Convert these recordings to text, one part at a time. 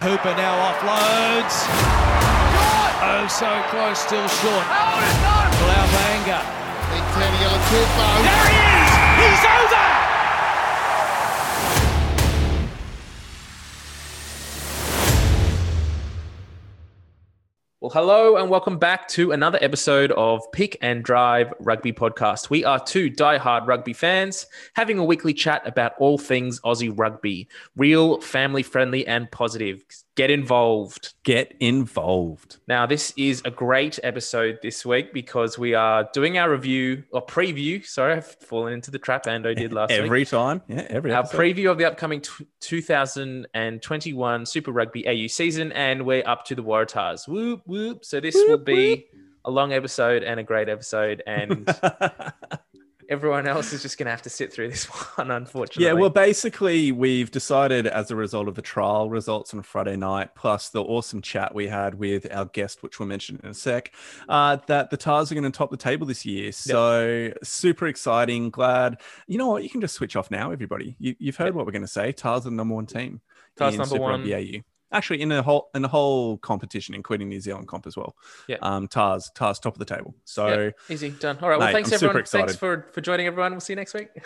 Hooper now offloads. Oh, so close, still short. Blaubanga. Big Teddy on Tupou. There he is! He's over! Well, hello and welcome back to another episode of Pick and Drive Rugby Podcast. We are two die-hard rugby fans having a weekly chat about all things Aussie rugby, real, family friendly, and positive. Get involved. Get involved. Now, this is a great episode this week because we are doing our review or preview. Sorry, I've fallen into the trap Ando did last week Every time. Yeah, every time. our episode. preview of the upcoming t- 2021 Super Rugby AU season, and we're up to the Waratahs. Whoop whoop! So this will be a long episode and a great episode, and everyone else is just going to have to sit through this one, unfortunately. yeah, well, basically, we've decided as a result of the trial results on Friday night, plus the awesome chat we had with our guest, which we'll mention in a sec, uh, that the Tahs are going to top the table this year. So super exciting. Glad. You know what? You can just switch off now, everybody. You, you've heard what we're going to say. Tahs are the number one team. Tahs number Super one. Rugby AU. Actually, in the whole in the whole competition, including New Zealand comp as well. Yeah. Um, Tahs, Tahs, top of the table. So. Yeah, easy done. All right. Well, Mate, thanks I'm everyone. Thanks for for joining everyone. We'll see you next week.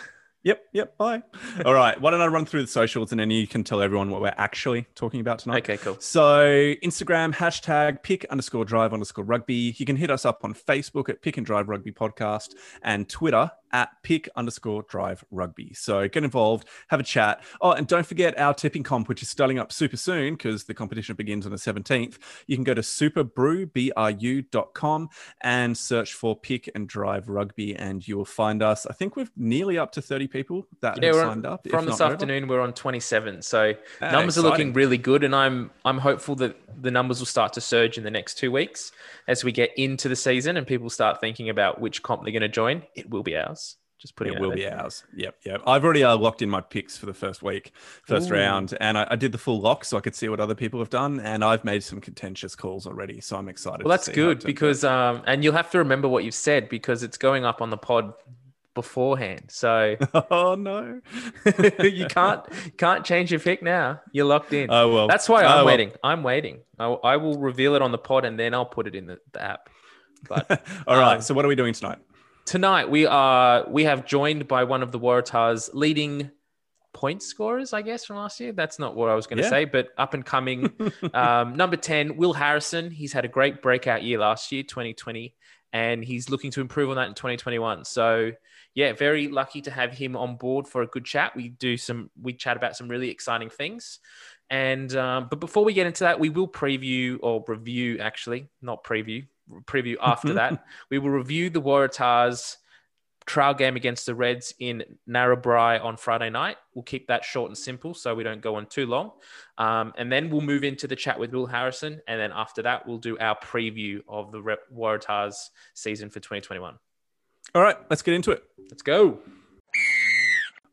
Yep, yep, bye. All right, why don't I run through the socials and then you can tell everyone what we're actually talking about tonight. Okay, cool. So Instagram hashtag pick underscore drive underscore rugby. You can hit us up on Facebook at Pick and Drive Rugby Podcast and Twitter at pick underscore drive rugby. So get involved, have a chat. Oh, and don't forget our tipping comp, which is starting up super soon because the competition begins on the 17th. You can go to superbru.com and search for pick and drive rugby and you will find us. I think we're nearly up to 30 people that Yeah, have signed up. from this not over. afternoon. We're on 27, so Ah, numbers are looking really good, and I'm I'm hopeful that the numbers will start to surge in the next two weeks as we get into the season and people start thinking about which comp they're going to join. It will be ours. Just putting It it, will be ours. Yep, yep. I've already uh, locked in my picks for the first week, first Ooh. round, and I, I did the full lock so I could see what other people have done, and I've made some contentious calls already, so I'm excited. Well, that's to see how it good because um, and you'll have to remember what you've said because it's going up on the pod beforehand. So oh no, you can't can't change your pick now. You're locked in. Oh well, That's why Oh, I'm well. waiting. I'm waiting. I, I will reveal it on the pod and then I'll put it in the, the app. But All right. Um, so what are we doing tonight? Tonight we are we have joined by one of the Waratahs leading point scorers, I guess, from last year. That's not what I was going to Yeah. say, but up and coming. um, number 10, Will Harrison. He's had a great breakout year last year, 2020, and he's looking to improve on that in 2021. So yeah, very lucky to have him on board for a good chat. We do some we chat about some really exciting things. And um, but before we get into that, we will preview or review actually, not preview, preview after that. We will review the Waratahs trial game against the Reds in Narrabri on Friday night. We'll keep that short and simple so we don't go on too long. Um, and then we'll move into the chat with Will Harrison. And then after that, we'll do our preview of the Rep- Waratahs season for 2021. All right, let's get into it. Let's go.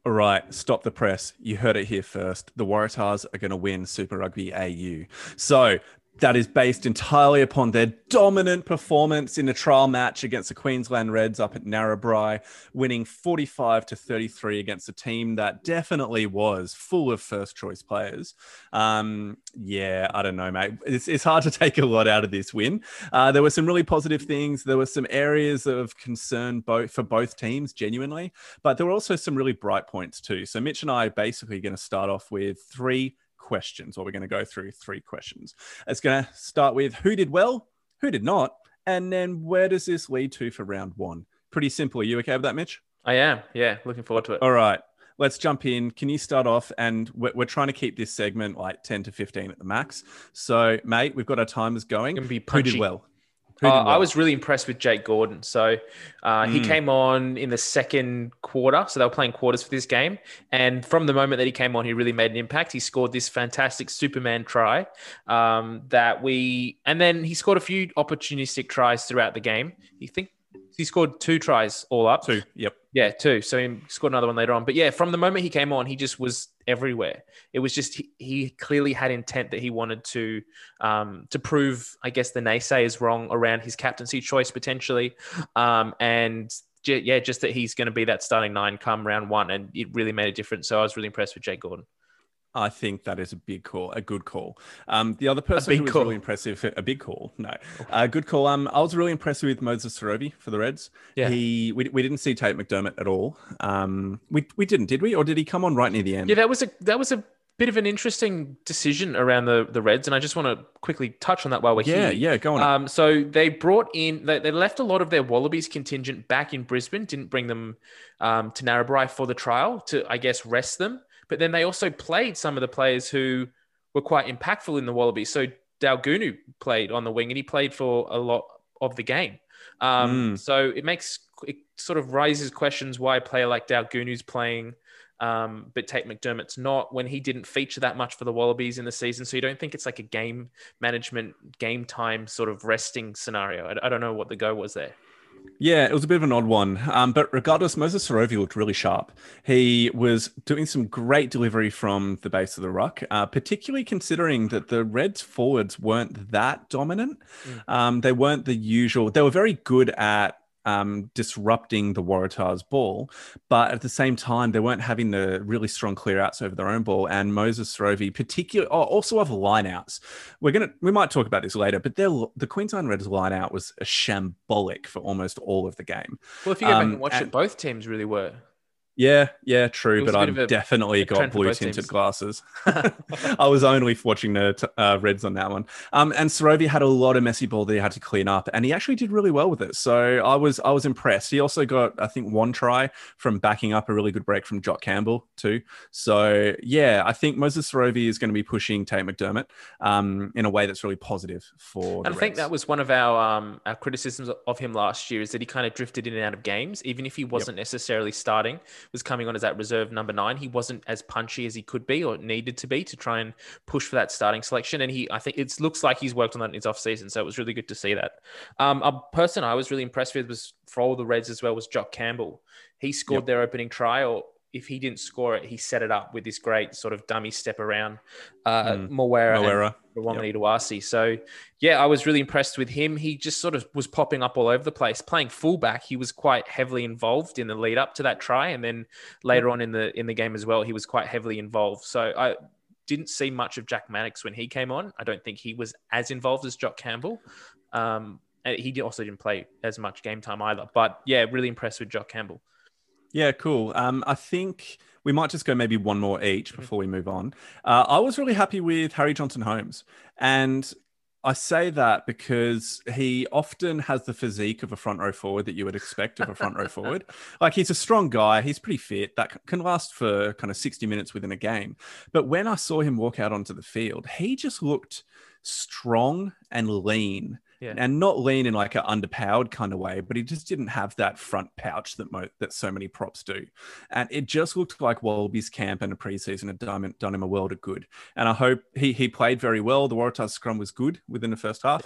All right, stop the press. You heard it here first. The Waratahs are going to win Super Rugby AU. So that is based entirely upon their dominant performance in the trial match against the Queensland Reds up at Narrabri, winning 45 to 33 against a team that definitely was full of first choice players. Um, yeah, I don't know, mate. It's, it's hard to take a lot out of this win. Uh, there were some really positive things. There were some areas of concern both for both teams, genuinely, but there were also some really bright points too. So Mitch and I are basically going to start off with three questions, or we're going to go through three questions. It's going to start with who did well, who did not, and then where does this lead to for round one? Pretty simple. Are you okay with that, Mitch? I am. Yeah. Looking forward to it. All right. Let's jump in. Can you start off? And we're, we're trying to keep this segment like 10 to 15 at the max. So, mate, we've got our timers going. Who did well? Uh. I was really impressed with Jake Gordon. So uh, he Mm. came on in the second quarter. So they were playing quarters for this game. And from the moment that he came on, he really made an impact. He scored this fantastic Superman try um, that we, and then he scored a few opportunistic tries throughout the game. You think he scored two tries all up? two. Yep. Yeah, two. So he scored another one later on. But yeah, from the moment he came on, he just was everywhere. It was just he, he clearly had intent that he wanted to um, to prove, I guess, the naysayers wrong around his captaincy choice potentially, um, and yeah, just that he's going to be that starting nine come round one, and it really made a difference. So I was really impressed with Jake Gordon. I think that is a big call, a good call. Um, the other person who was call. really impressive, a big call, no, a good call. Um, I was really impressed with Moses Sorovi for the Reds. Yeah. He, we, we didn't see Tate McDermott at all. Um, we, we didn't, did we? Or did he come on right near the end? Yeah, that was a that was a bit of an interesting decision around the the Reds, and I just want to quickly touch on that while we're yeah, here. Yeah, yeah, go on. Um, so they brought in, they, they left a lot of their Wallabies contingent back in Brisbane, didn't bring them um, to Narrabri for the trial to, I guess, rest them. But then they also played some of the players who were quite impactful in the Wallabies. So Daugunu played on the wing and he played for a lot of the game. Um, So it makes, it sort of raises questions why a player like Daugunu's playing. Um, but Tate McDermott's not when he didn't feature that much for the Wallabies in the season. So you don't think it's like a game management, game time sort of resting scenario. I, I don't know what the go was there. Yeah, it was a bit of an odd one. Um, but regardless, Moses Sorovi looked really sharp. He was doing some great delivery from the base of the ruck, uh, particularly considering that the Reds forwards weren't that dominant. Um, they weren't the usual, they were very good at um, disrupting the Waratahs ball, but at the same time, they weren't having the really strong clear outs over their own ball. And Moses Sorovi, particularly, oh, also other lineouts. We're gonna, we might talk about this later, but their, the Queensland Reds lineout was a shambolic for almost all of the game. Well, if you go back Um, and watch and- it, both teams really were. Yeah, yeah, true. But I've bit of a- definitely got blue tinted glasses. I was only watching the t- uh, Reds on that one. Um, and Sorovi had a lot of messy ball that he had to clean up, and he actually did really well with it. So I was I was impressed. He also got I think one try from backing up a really good break from Jock Campbell too. So yeah, I think Moses Sorovi is going to be pushing Tate McDermott um, in a way that's really positive for. And I think Reds. that was one of our um, our criticisms of him last year is that he kind of drifted in and out of games, even if he wasn't necessarily starting, was coming on as that reserve number nine. He wasn't as punchy as he could be or needed to be to try and push for that starting selection. And he, I think it looks like he's worked on that in his off season, so it was really good to see that. Um, a person I was really impressed with was for all the Reds as well was Jock Campbell. He scored Yep. their opening try, or if he didn't score it, he set it up with this great sort of dummy step around uh, Mm. Moera and Moera. Nawaqanitawase. So, yeah, I was really impressed with him. He just sort of was popping up all over the place. Playing fullback, he was quite heavily involved in the lead up to that try, and then later on in the in the game as well, he was quite heavily involved. So I didn't see much of Jack Maddocks when he came on. I don't think he was as involved as Jock Campbell. Um, and he also didn't play as much game time either. But yeah, really impressed with Jock Campbell. Yeah, cool. Um, I think we might just go maybe one more Mm-hmm. each before we move on. Uh, I was really happy with Harry Johnson Holmes, and I say that because he often has the physique of a front row forward that you would expect of a front row forward. Like he's a strong guy, he's pretty fit, that can last for kind of 60 minutes within a game. But when I saw him walk out onto the field, he just looked strong and lean. Yeah. And not lean in like an underpowered kind of way, but he just didn't have that front pouch that mo- that so many props do, and it just looked like Wallabies camp and a preseason had done him, done him a world of good. And I hope he he played very well. The Waratahs scrum was good within the first half.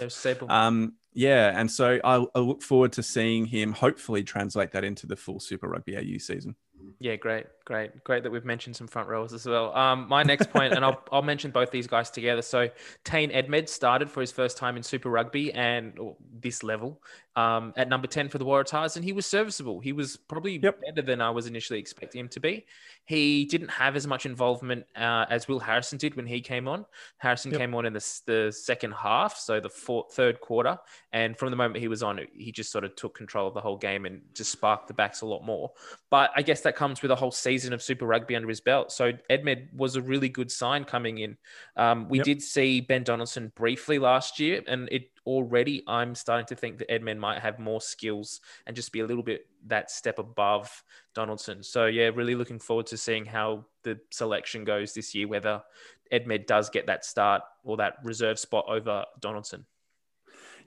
Um, yeah, and so I, I look forward to seeing him hopefully translate that into the full Super Rugby AU season. Yeah, great, great, great that we've mentioned some front rowers as well. Um, my next point, and I'll, I'll mention both these guys together. So, Tane Edmed started for his first time in Super Rugby and this level um, at number 10 for the Waratahs, and he was serviceable. He was probably Yep. better than I was initially expecting him to be. He didn't have as much involvement uh, as Will Harrison did when he came on. Harrison Yep. came on in the, the second half, so the fourth, third quarter. And from the moment he was on, he just sort of took control of the whole game and just sparked the backs a lot more. But I guess that comes with a whole season of Super Rugby under his belt. So Edmed was a really good sign coming in. Um, we Yep. did see Ben Donaldson briefly last year, and it already I'm starting to think that Edmed might have more skills and just be a little bit that step above Donaldson. So yeah, really looking forward to seeing how the selection goes this year, whether Edmed does get that start or that reserve spot over Donaldson.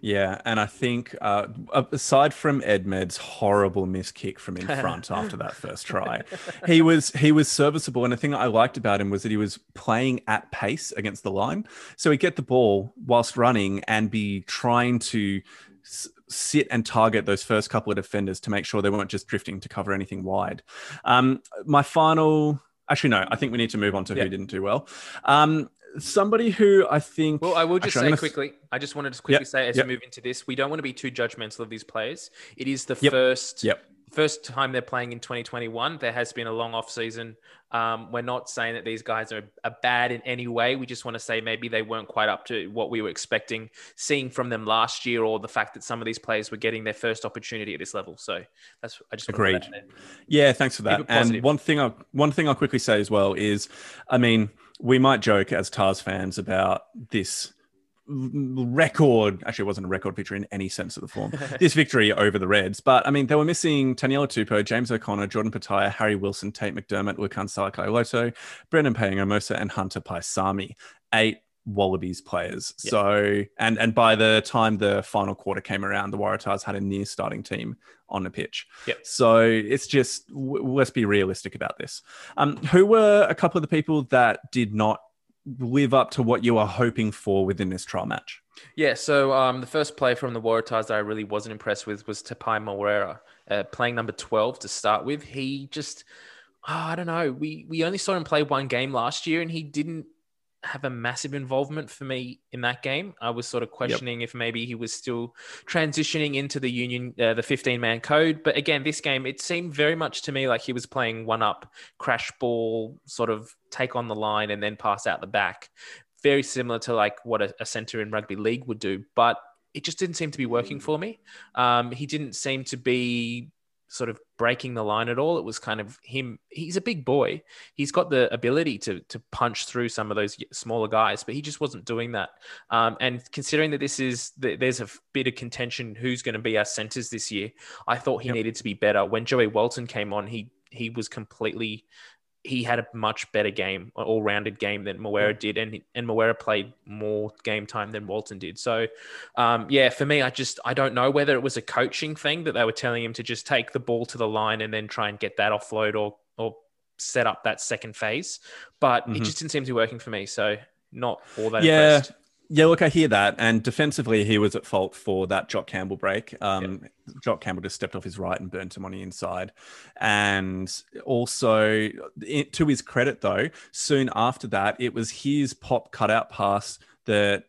Yeah, and I think uh, aside from Edmed's horrible miss kick from in front after that first try, he was he was serviceable. And the thing I liked about him was that he was playing at pace against the line, so he'd get the ball whilst running and be trying to s- sit and target those first couple of defenders to make sure they weren't just drifting to cover anything wide. Um, my final, actually no, I think we need to move on to Yeah. who didn't do well. Um, somebody who I think. Well, I will just Actually, say quickly. I just wanted to quickly Yep, say as yep. we move into this, we don't want to be too judgmental of these players. It is the Yep, first Yep. first time they're playing in 2021. There has been a long off season. Um, we're not saying that these guys are, are bad in any way. We just want to say maybe they weren't quite up to what we were expecting, seeing from them last year, or the fact that some of these players were getting their first opportunity at this level. So that's I just agreed. Yeah, thanks for that. And one thing I one thing I'll quickly say as well is, I mean, we might joke as Tahs fans about this record actually it wasn't a record victory in any sense of the form this victory over the reds. But i mean they were missing taniela tupou james o'connor jordan petaia harry wilson tate mcdermott Lukhan salakaia Brandon paenga and hunter paisami. Eight wallabies players so and and by the time the final quarter came around the waratahs had a near starting team on the pitch yep. so it's just w- let's be realistic about this um who were a couple of the people that did not live up to what you were hoping for within this trial match? Yeah, so um, the first play from the Waratahs that I really wasn't impressed with was Tapai Moera, uh, playing number 12 to start with. He just, oh, I don't know, we, we only saw him play one game last year and he didn't have a massive involvement for me in that game. I was sort of questioning yep. if maybe he was still transitioning into the union, uh, the 15 man code. But again, this game, it seemed very much to me like he was playing one up, crash ball, sort of take on the line and then pass out the back. Very similar to like what a, a center in rugby league would do. But it just didn't seem to be working for me. Um, he didn't seem to be sort of breaking the line at all. It was kind of him. He's a big boy. He's got the ability to to punch through some of those smaller guys, but he just wasn't doing that. Um, and considering that this is there's a bit of contention who's going to be our centers this year, I thought he yep. needed to be better. When Joey Walton came on, he he was completely he had a much better game, all-rounded game than Moera did, and and Moera played more game time than Walton did. So, um, yeah, for me, I just I don't know whether it was a coaching thing that they were telling him to just take the ball to the line and then try and get that offload or or set up that second phase, but mm-hmm. it just didn't seem to be working for me. So, not all that yeah. impressed. Yeah, look, I hear that. And defensively, he was at fault for that Jock Campbell break. Um, yep. Jock Campbell just stepped off his right and burnt him on the inside. And also, it, to his credit, though, soon after that, it was his pop cutout pass that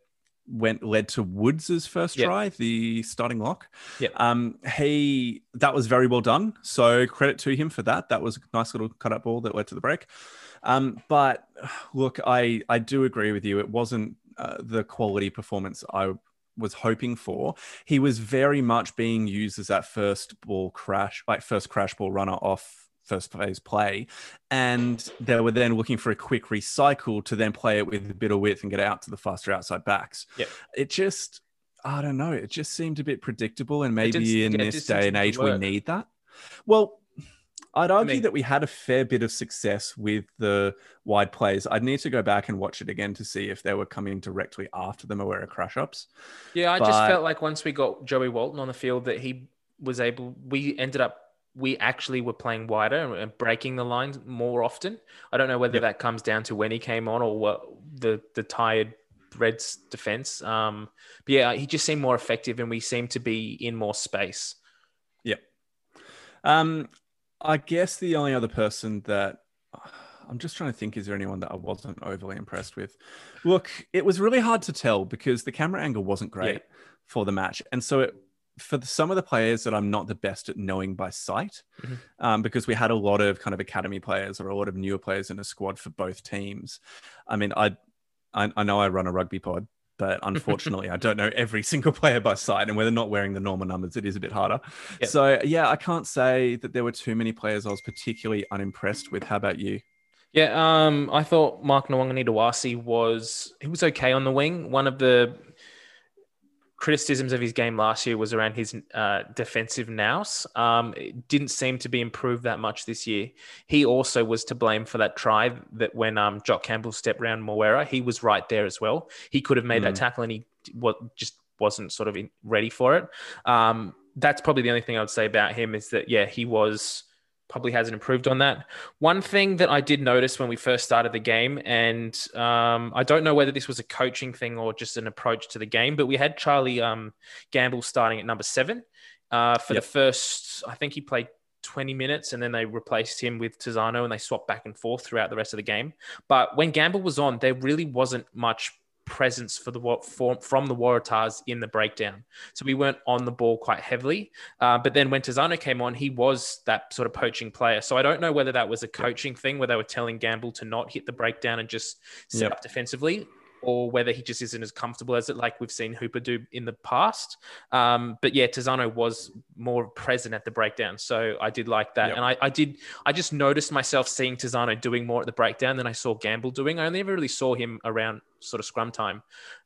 went led to Woods's first yep. try, the starting lock. Yeah. Um, he that was very well done. So credit to him for that. That was a nice little cut up ball that led to the break. Um, but look, I I do agree with you. It wasn't uh, the quality performance I was hoping for. He was very much being used as that first ball crash, like first crash ball runner off first phase play. And they were then looking for a quick recycle to then play it with a bit of width and get out to the faster outside backs. Yeah. It just, I don't know, it just seemed a bit predictable. And maybe in this day and age, we need that. Well, I'd argue I mean, that we had a fair bit of success with the wide plays. I'd need to go back and watch it again to see if they were coming directly after the Moera crash ups. Yeah, I but... just felt like once we got Joey Walton on the field that he was able, we ended up, we actually were playing wider and breaking the lines more often. I don't know whether yep. that comes down to when he came on or what the, the tired Reds defense. Um, but yeah, he just seemed more effective and we seemed to be in more space. Yep. Um, I guess the only other person that I'm just trying to think is there anyone that I wasn't overly impressed with? Look, it was really hard to tell because the camera angle wasn't great yeah. for the match. And so it, for the, some of the players that I'm not the best at knowing by sight, mm-hmm. um, because we had a lot of kind of academy players or a lot of newer players in the squad for both teams. I mean, I, I, I know I run a rugby pod, but unfortunately, I don't know every single player by sight, and whether not wearing the normal numbers, it is a bit harder. Yep. So yeah, I can't say that there were too many players I was particularly unimpressed with. How about you? Yeah, um, I thought Mark Nawaqanitawase was he was okay on the wing. One of the criticisms of his game last year was around his uh, defensive nous. Um, it didn't seem to be improved that much this year. He also was to blame for that try that when um, Jock Campbell stepped around Moera, he was right there as well. He could have made mm. that tackle and he what just wasn't sort of in, ready for it. Um, that's probably the only thing I would say about him is that yeah, he was probably hasn't improved on that. One thing that I did notice when we first started the game, and um, I don't know whether this was a coaching thing or just an approach to the game, but we had Charlie um, Gamble starting at number seven uh, for yep. the first. I think he played 20 minutes and then they replaced him with Tizzano and they swapped back and forth throughout the rest of the game. But when Gamble was on, there really wasn't much presence for the for, from the Waratahs in the breakdown. So we weren't on the ball quite heavily. Uh, but then when Tizzano came on, he was that sort of poaching player. So I don't know whether that was a coaching thing where they were telling Gamble to not hit the breakdown and just set yep. up defensively, or whether he just isn't as comfortable as it like we've seen Hooper do in the past. Um, but yeah, Tizzano was more present at the breakdown, so I did like that, yep. and I, I, did. I just noticed myself seeing Tizzano doing more at the breakdown than I saw Gamble doing. I only ever really saw him around sort of scrum time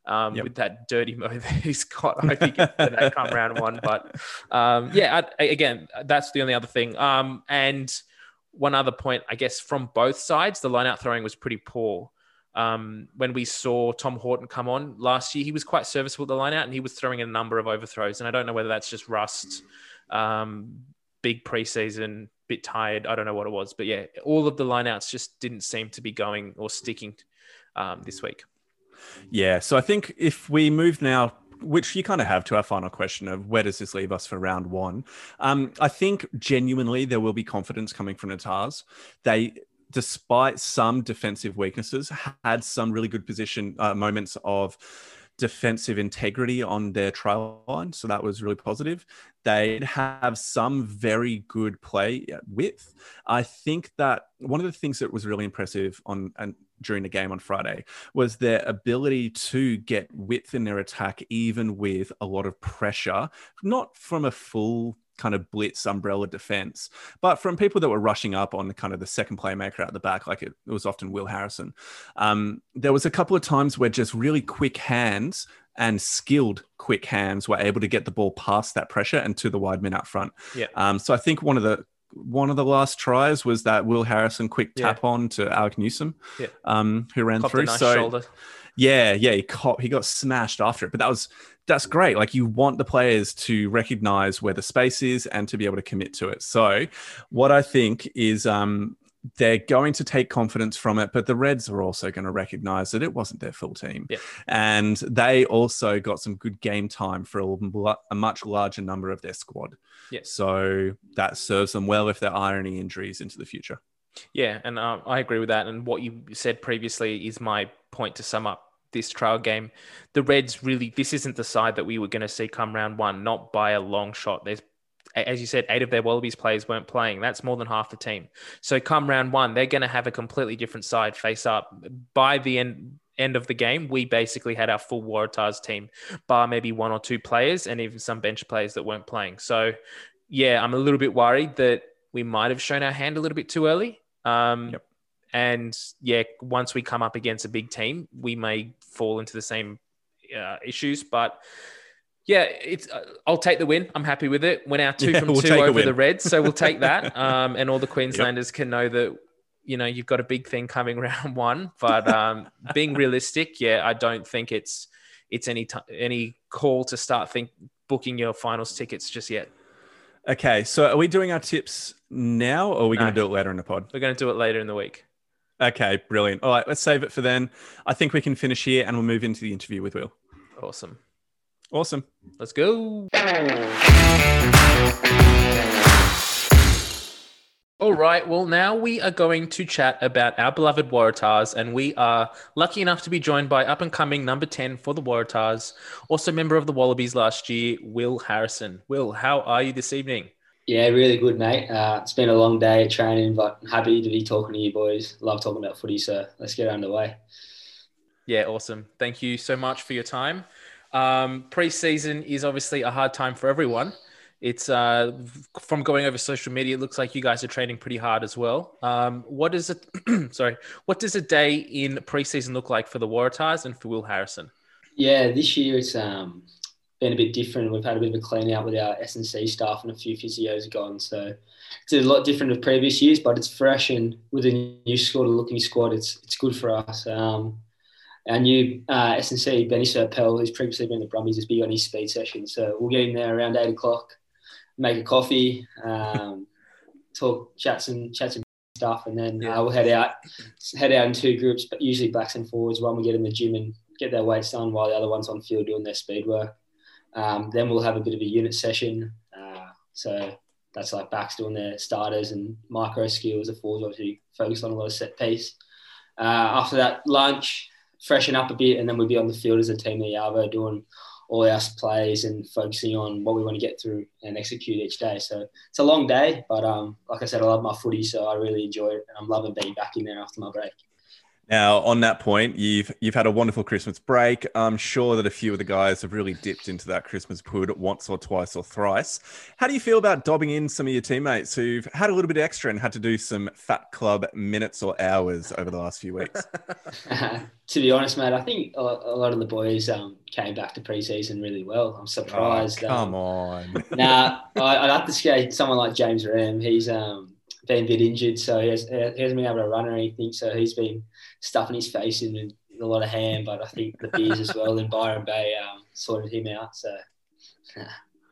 um, yep. with that dirty mode that he's got. I hope he gets that come round one, but um, yeah, I, again, that's the only other thing. Um, and one other point, I guess, from both sides, the line out throwing was pretty poor. Um, when we saw Tom Horton come on last year, he was quite serviceable at the line out and he was throwing a number of overthrows. And I don't know whether that's just rust, um, big preseason, bit tired. I don't know what it was. But yeah, all of the lineouts just didn't seem to be going or sticking um, this week. Yeah. So I think if we move now which you kind of have to our final question of where does this leave us for round one? Um, I think genuinely there will be confidence coming from Natars. They despite some defensive weaknesses, had some really good position uh, moments of defensive integrity on their trial line. So that was really positive. They'd have some very good play width. I think that one of the things that was really impressive on and during the game on Friday was their ability to get width in their attack, even with a lot of pressure, not from a full kind of blitz umbrella defense. But from people that were rushing up on the kind of the second playmaker at the back, like it, it was often Will Harrison, um, there was a couple of times where just really quick hands and skilled quick hands were able to get the ball past that pressure and to the wide men up front. Yeah. Um, so I think one of the one of the last tries was that Will Harrison quick tap yeah. on to Alex Newsome, yeah. um, who ran Copped through. Nice so shoulder. Yeah, yeah, he caught, he got smashed after it, but that was that's great. Like you want the players to recognize where the space is and to be able to commit to it. So, what I think is um, they're going to take confidence from it, but the Reds are also going to recognize that it wasn't their full team. Yeah. And they also got some good game time for a, a much larger number of their squad. Yeah. So that serves them well if there are any injuries into the future. Yeah. And uh, I agree with that. And what you said previously is my point to sum up this trial game. The Reds really, this isn't the side that we were going to see come round one, not by a long shot. There's, as you said, eight of their Wallabies players weren't playing. That's more than half the team. So come round one, they're going to have a completely different side face up. By the end, end of the game, we basically had our full Waratahs team, bar maybe one or two players and even some bench players that weren't playing. So, yeah, I'm a little bit worried that we might have shown our hand a little bit too early. Um, yep. And yeah, once we come up against a big team, we may fall into the same uh, issues. But yeah, it's uh, I'll take the win. I'm happy with it. Went out two yeah, from we'll two over the Reds, so we'll take that. Um, and all the Queenslanders yep. can know that you know you've got a big thing coming round one. But um, being realistic, yeah, I don't think it's it's any t- any call to start think booking your finals tickets just yet. Okay, so are we doing our tips now, or are we no. going to do it later in the pod? We're going to do it later in the week. Okay, brilliant. All right, let's save it for then. I think we can finish here and we'll move into the interview with Will. Awesome. Awesome. Let's go. All right. Well, now we are going to chat about our beloved Waratahs, and we are lucky enough to be joined by up and coming number 10 for the Waratahs, also member of the Wallabies last year, Will Harrison. Will, how are you this evening? Yeah, really good, mate. Uh, it's been a long day training, but I'm happy to be talking to you boys. Love talking about footy, so let's get underway. Yeah, awesome. Thank you so much for your time. Um, preseason is obviously a hard time for everyone. It's uh, from going over social media. It looks like you guys are training pretty hard as well. Um, what is it? sorry, what does a day in preseason look like for the Waratahs and for Will Harrison? Yeah, this year it's um, been a bit different. We've had a bit of a clean out with our S and C staff, and a few physios gone. So it's a lot different of previous years, but it's fresh and with a new squad, a looking squad, it's it's good for us. Um, our new uh, S and C Benny Serpel, who's previously been the Brumbies, is big on his speed session. So we'll get him there around eight o'clock, make a coffee, um, talk, chat some chat some stuff, and then yeah. uh, we'll head out head out in two groups, but usually backs and forwards. One we get in the gym and get their weights done, while the other one's on field doing their speed work. Um, then we'll have a bit of a unit session. Uh, so that's like backs doing their starters and micro skills. The forwards obviously focus on a lot of set piece. Uh, after that, lunch, freshen up a bit, and then we'll be on the field as a team at Yarvo doing all our plays and focusing on what we want to get through and execute each day. So it's a long day, but um, like I said, I love my footy, so I really enjoy it, and I'm loving being back in there after my break. Now, on that point, you've you've had a wonderful Christmas break. I'm sure that a few of the guys have really dipped into that Christmas pud once or twice or thrice. How do you feel about dobbing in some of your teammates who've had a little bit extra and had to do some fat club minutes or hours over the last few weeks? to be honest, mate, I think a lot of the boys um, came back to preseason really well. I'm surprised. Oh, come um, on. nah, I, would have to say someone like James Ramm. He's um, been a bit injured, so he, has, he hasn't been able to run or anything. So he's been stuffing his face in a lot of ham, but I think the beers as well in Byron Bay um, sorted him out. So.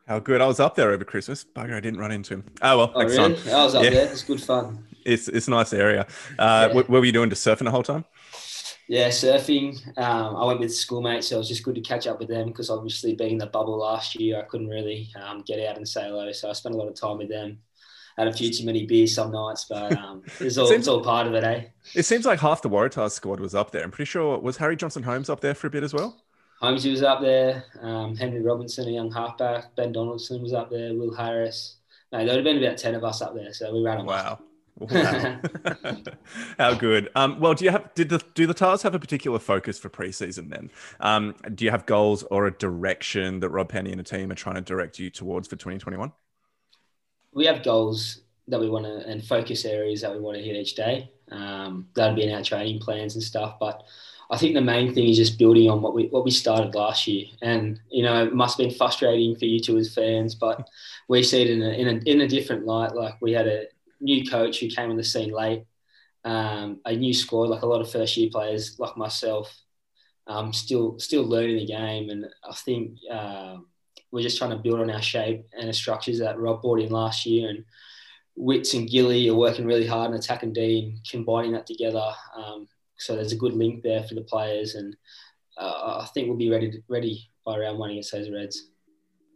How good! I was up there over Christmas. Bugger, I didn't run into him. Oh well, oh, next really? time. I was up yeah. there. It's good fun. It's it's a nice area. Uh, yeah. What were you doing? To surfing the whole time? Yeah, surfing. Um, I went with schoolmates, so it was just good to catch up with them because obviously being in the bubble last year, I couldn't really um, get out and say hello. So I spent a lot of time with them had a few too many beers some nights, but um, it's all seems, it's all part of it, eh? It seems like half the Waratahs squad was up there. I'm pretty sure was Harry Johnson Holmes up there for a bit as well. Holmes was up there. Um, Henry Robinson, a young halfback. Ben Donaldson was up there. Will Harris. No, there would have been about ten of us up there, so we ran a wow. Wow. How good. Um, well, do you have did the do the Tahs have a particular focus for preseason then? Um, do you have goals or a direction that Rob Penney and the team are trying to direct you towards for 2021? We have goals that we want to and focus areas that we want to hit each day. Um, that'd be in our training plans and stuff. But I think the main thing is just building on what we what we started last year. And you know, it must have been frustrating for you two as fans, but we see it in a in a, in a different light. Like we had a new coach who came on the scene late, um, a new squad, like a lot of first year players like myself, um, still still learning the game. And I think. Uh, we're just trying to build on our shape and the structures that Rob brought in last year. And Witts and Gilly are working really hard on attack and D and combining that together. Um, so there's a good link there for the players, and uh, I think we'll be ready to, ready by round one against those Reds.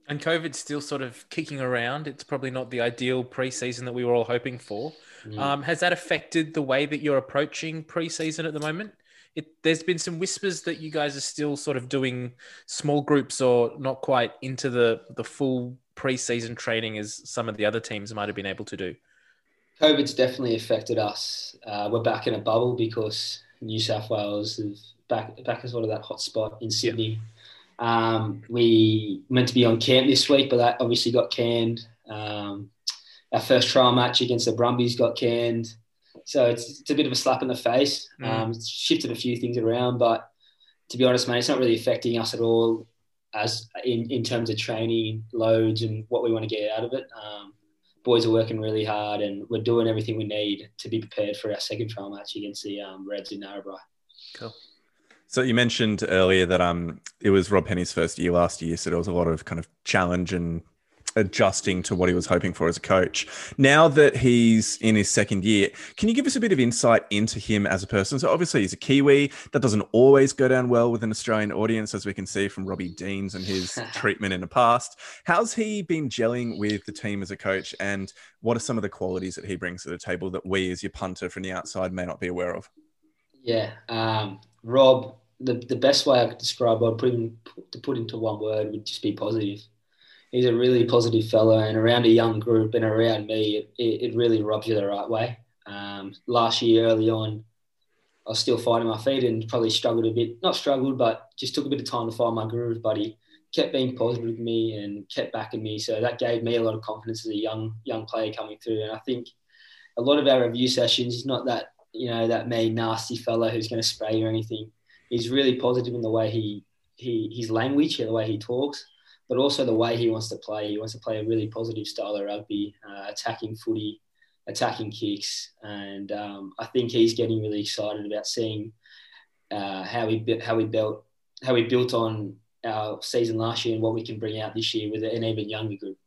And COVID's still sort of kicking around. It's probably not the ideal preseason that we were all hoping for. Mm. Um, has that affected the way that you're approaching preseason at the moment? It, there's been some whispers that you guys are still sort of doing small groups or not quite into the the full preseason training as some of the other teams might have been able to do. COVID's definitely affected us. Uh, we're back in a bubble because New South Wales is back back as sort of that hot spot in Sydney. Um, we meant to be on camp this week, but that obviously got canned. Um, our first trial match against the Brumbies got canned. So it's, it's a bit of a slap in the face. Mm. Um, it's shifted a few things around, but to be honest, mate, it's not really affecting us at all as in, in terms of training loads and what we want to get out of it. Um, boys are working really hard and we're doing everything we need to be prepared for our second trial match against the um, Reds in Narrabri. Cool. So you mentioned earlier that um it was Rob Penney's first year last year, so there was a lot of kind of challenge and adjusting to what he was hoping for as a coach. Now that he's in his second year, can you give us a bit of insight into him as a person? So obviously he's a Kiwi. That doesn't always go down well with an Australian audience, as we can see from Robbie Deans and his treatment in the past. How's he been gelling with the team as a coach, and what are some of the qualities that he brings to the table that we, as your punter from the outside, may not be aware of? Yeah, um, Rob. The, the best way I could describe Rob, put him, to put into one word, would just be positive he's a really positive fellow, and around a young group and around me, it, it really rubs you the right way. Um, last year, early on, I was still finding my feet and probably struggled a bit. Not struggled, but just took a bit of time to find my groove. But he kept being positive with me and kept backing me, so that gave me a lot of confidence as a young young player coming through. And I think a lot of our review sessions, he's not that you know that mean nasty fellow who's going to spray you or anything. He's really positive in the way he he his language, the way he talks but also the way he wants to play. He wants to play a really positive style of rugby, uh, attacking footy, attacking kicks, and um, I think he's getting really excited about seeing uh, how we how we built how we built on our season last year and what we can bring out this year with an even younger group.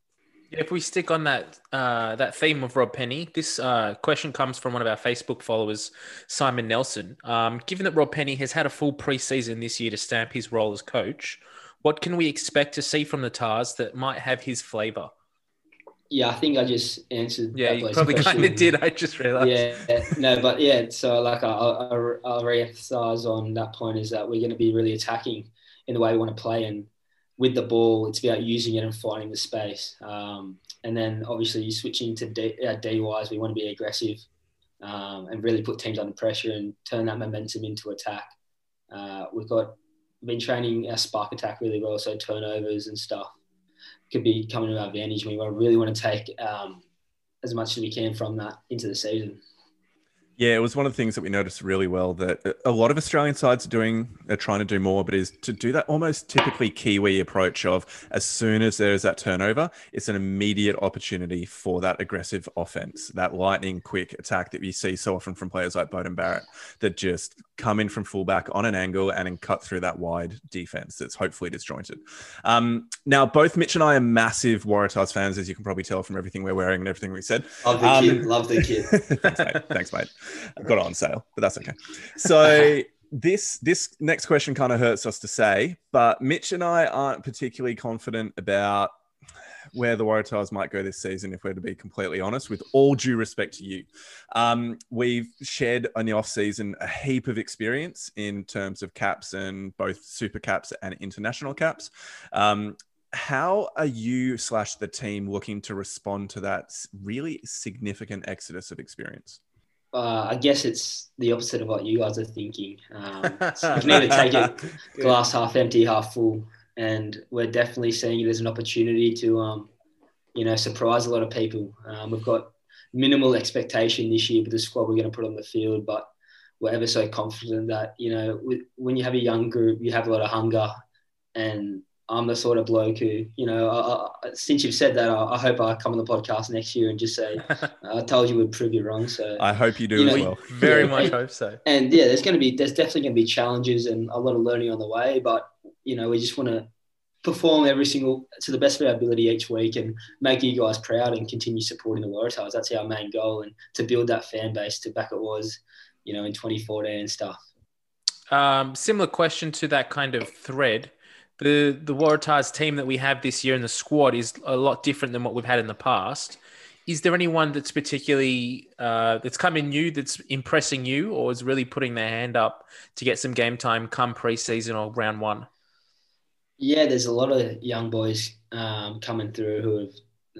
If we stick on that uh, that theme of Rob Penney, this uh, question comes from one of our Facebook followers, Simon Nelson. Um, given that Rob Penney has had a full preseason this year to stamp his role as coach, what can we expect to see from the Tahs that might have his flavour? Yeah, I think I just answered. Yeah, that you bloke's probably kind of did. I just realized. Yeah, no, but yeah, so like I, I, I'll re-emphasize on that point is that we're going to be really attacking in the way we want to play, and with the ball, it's about using it and finding the space. Um, and then obviously switching to D, uh, D wise, we want to be aggressive um, and really put teams under pressure and turn that momentum into attack. Uh, we've got been training our spark attack really well, so turnovers and stuff could be coming to our advantage. We really want to take um, as much as we can from that into the season. Yeah, it was one of the things that we noticed really well that a lot of Australian sides are doing, are trying to do more, but is to do that almost typically Kiwi approach of as soon as there's that turnover, it's an immediate opportunity for that aggressive offense, that lightning quick attack that we see so often from players like Beauden Barrett that just come in from fullback on an angle and then cut through that wide defense that's hopefully disjointed. Um, now, both Mitch and I are massive Waratahs fans, as you can probably tell from everything we're wearing and everything we said. Love the Um, kid. Love the kid. Thanks, mate. Thanks, mate. Got it on sale, but that's okay. So this this next question kind of hurts us to say, but Mitch and I aren't particularly confident about where the Waratahs might go this season, if we're to be completely honest, with all due respect to you. Um, we've shared in the off season a heap of experience in terms of caps and both super caps and international caps. Um, how are you slash the team looking to respond to that really significant exodus of experience? Uh, I guess it's the opposite of what you guys are thinking. Um, so we can either take it glass half empty, half full, and we're definitely seeing it as an opportunity to, um, you know, surprise a lot of people. Um, we've got minimal expectation this year with the squad we're going to put on the field, but we're ever so confident that you know, with, when you have a young group, you have a lot of hunger, and I'm the sort of bloke who, you know, I, I, since you've said that, I, I, hope I come on the podcast next year and just say, I told you we'd prove you wrong. So I hope you do You as know, well. Very Yeah. much hope so. and yeah, there's going to be there's definitely going to be challenges and a lot of learning on the way. But you know, we just want to perform every single to the best of our ability each week and make you guys proud and continue supporting the Waratahs. That's our main goal, and to build that fan base to back it was, you know, in 2014 and stuff. Um, similar question to that kind of thread. The the Waratahs team that we have this year in the squad is a lot different than what we've had in the past. Is there anyone that's particularly uh, that's coming new that's impressing you, or is really putting their hand up to get some game time come preseason or round one? Yeah, there's a lot of young boys um, coming through who have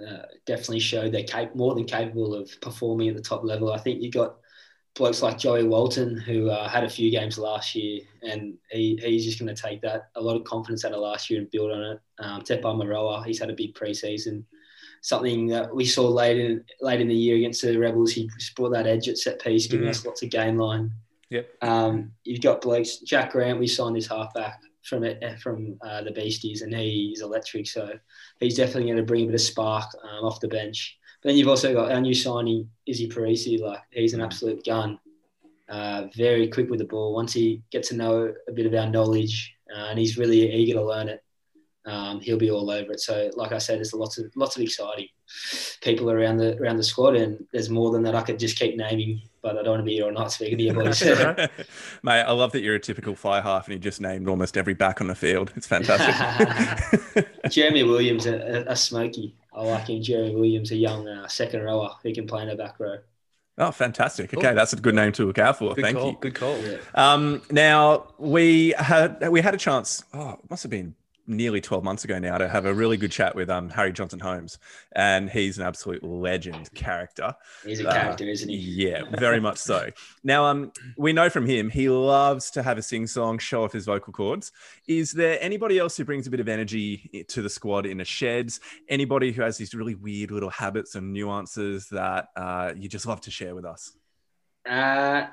uh, definitely showed they're cap- more than capable of performing at the top level. I think you got blokes like Joey Walton who uh, had a few games last year, and he, he's just going to take that a lot of confidence out of last year and build on it. Um, Tepa Maroa, he's had a big preseason. Something that we saw late in late in the year against the Rebels, he brought that edge at set piece, giving Mhm. us lots of game line. Yep. Um, you've got blokes. Jack Grant, we signed his halfback from it from uh, the Beasties, and he's electric. So he's definitely going to bring a bit of spark um, off the bench. Then you've also got our new signing, Izzy Perese. Like he's an absolute gun. Uh, very quick with the ball. Once he gets to know a bit of our knowledge, uh, and he's really eager to learn it, um, he'll be all over it. So, like I said, there's lots of lots of exciting people around the around the squad, and there's more than that. I could just keep naming, but I don't want to be here or not speaking to you boys. Mate, I love that you're a typical fly half and you just named almost every back on the field. It's fantastic. Jeremy Williams, a, a, a smoky. I like him. Jeremy Williams, a young uh, second rower who can play in the back row. oh, fantastic. Okay, Cool. that's a good name to look out for. Good Thank call. you. Good call. Yeah. Um, now we had we had a chance. Oh, it must have been nearly 12 months ago now to have a really good chat with um, Harry Johnson Holmes, and he's an absolute legend character. He's a Uh, character, isn't he? Yeah, very much so. Now, um, we know from him he loves to have a sing song, show off his vocal cords. Is there anybody else who brings a bit of energy to the squad in the sheds? Anybody who has these really weird little habits and nuances that uh, you just love to share with us? Uh,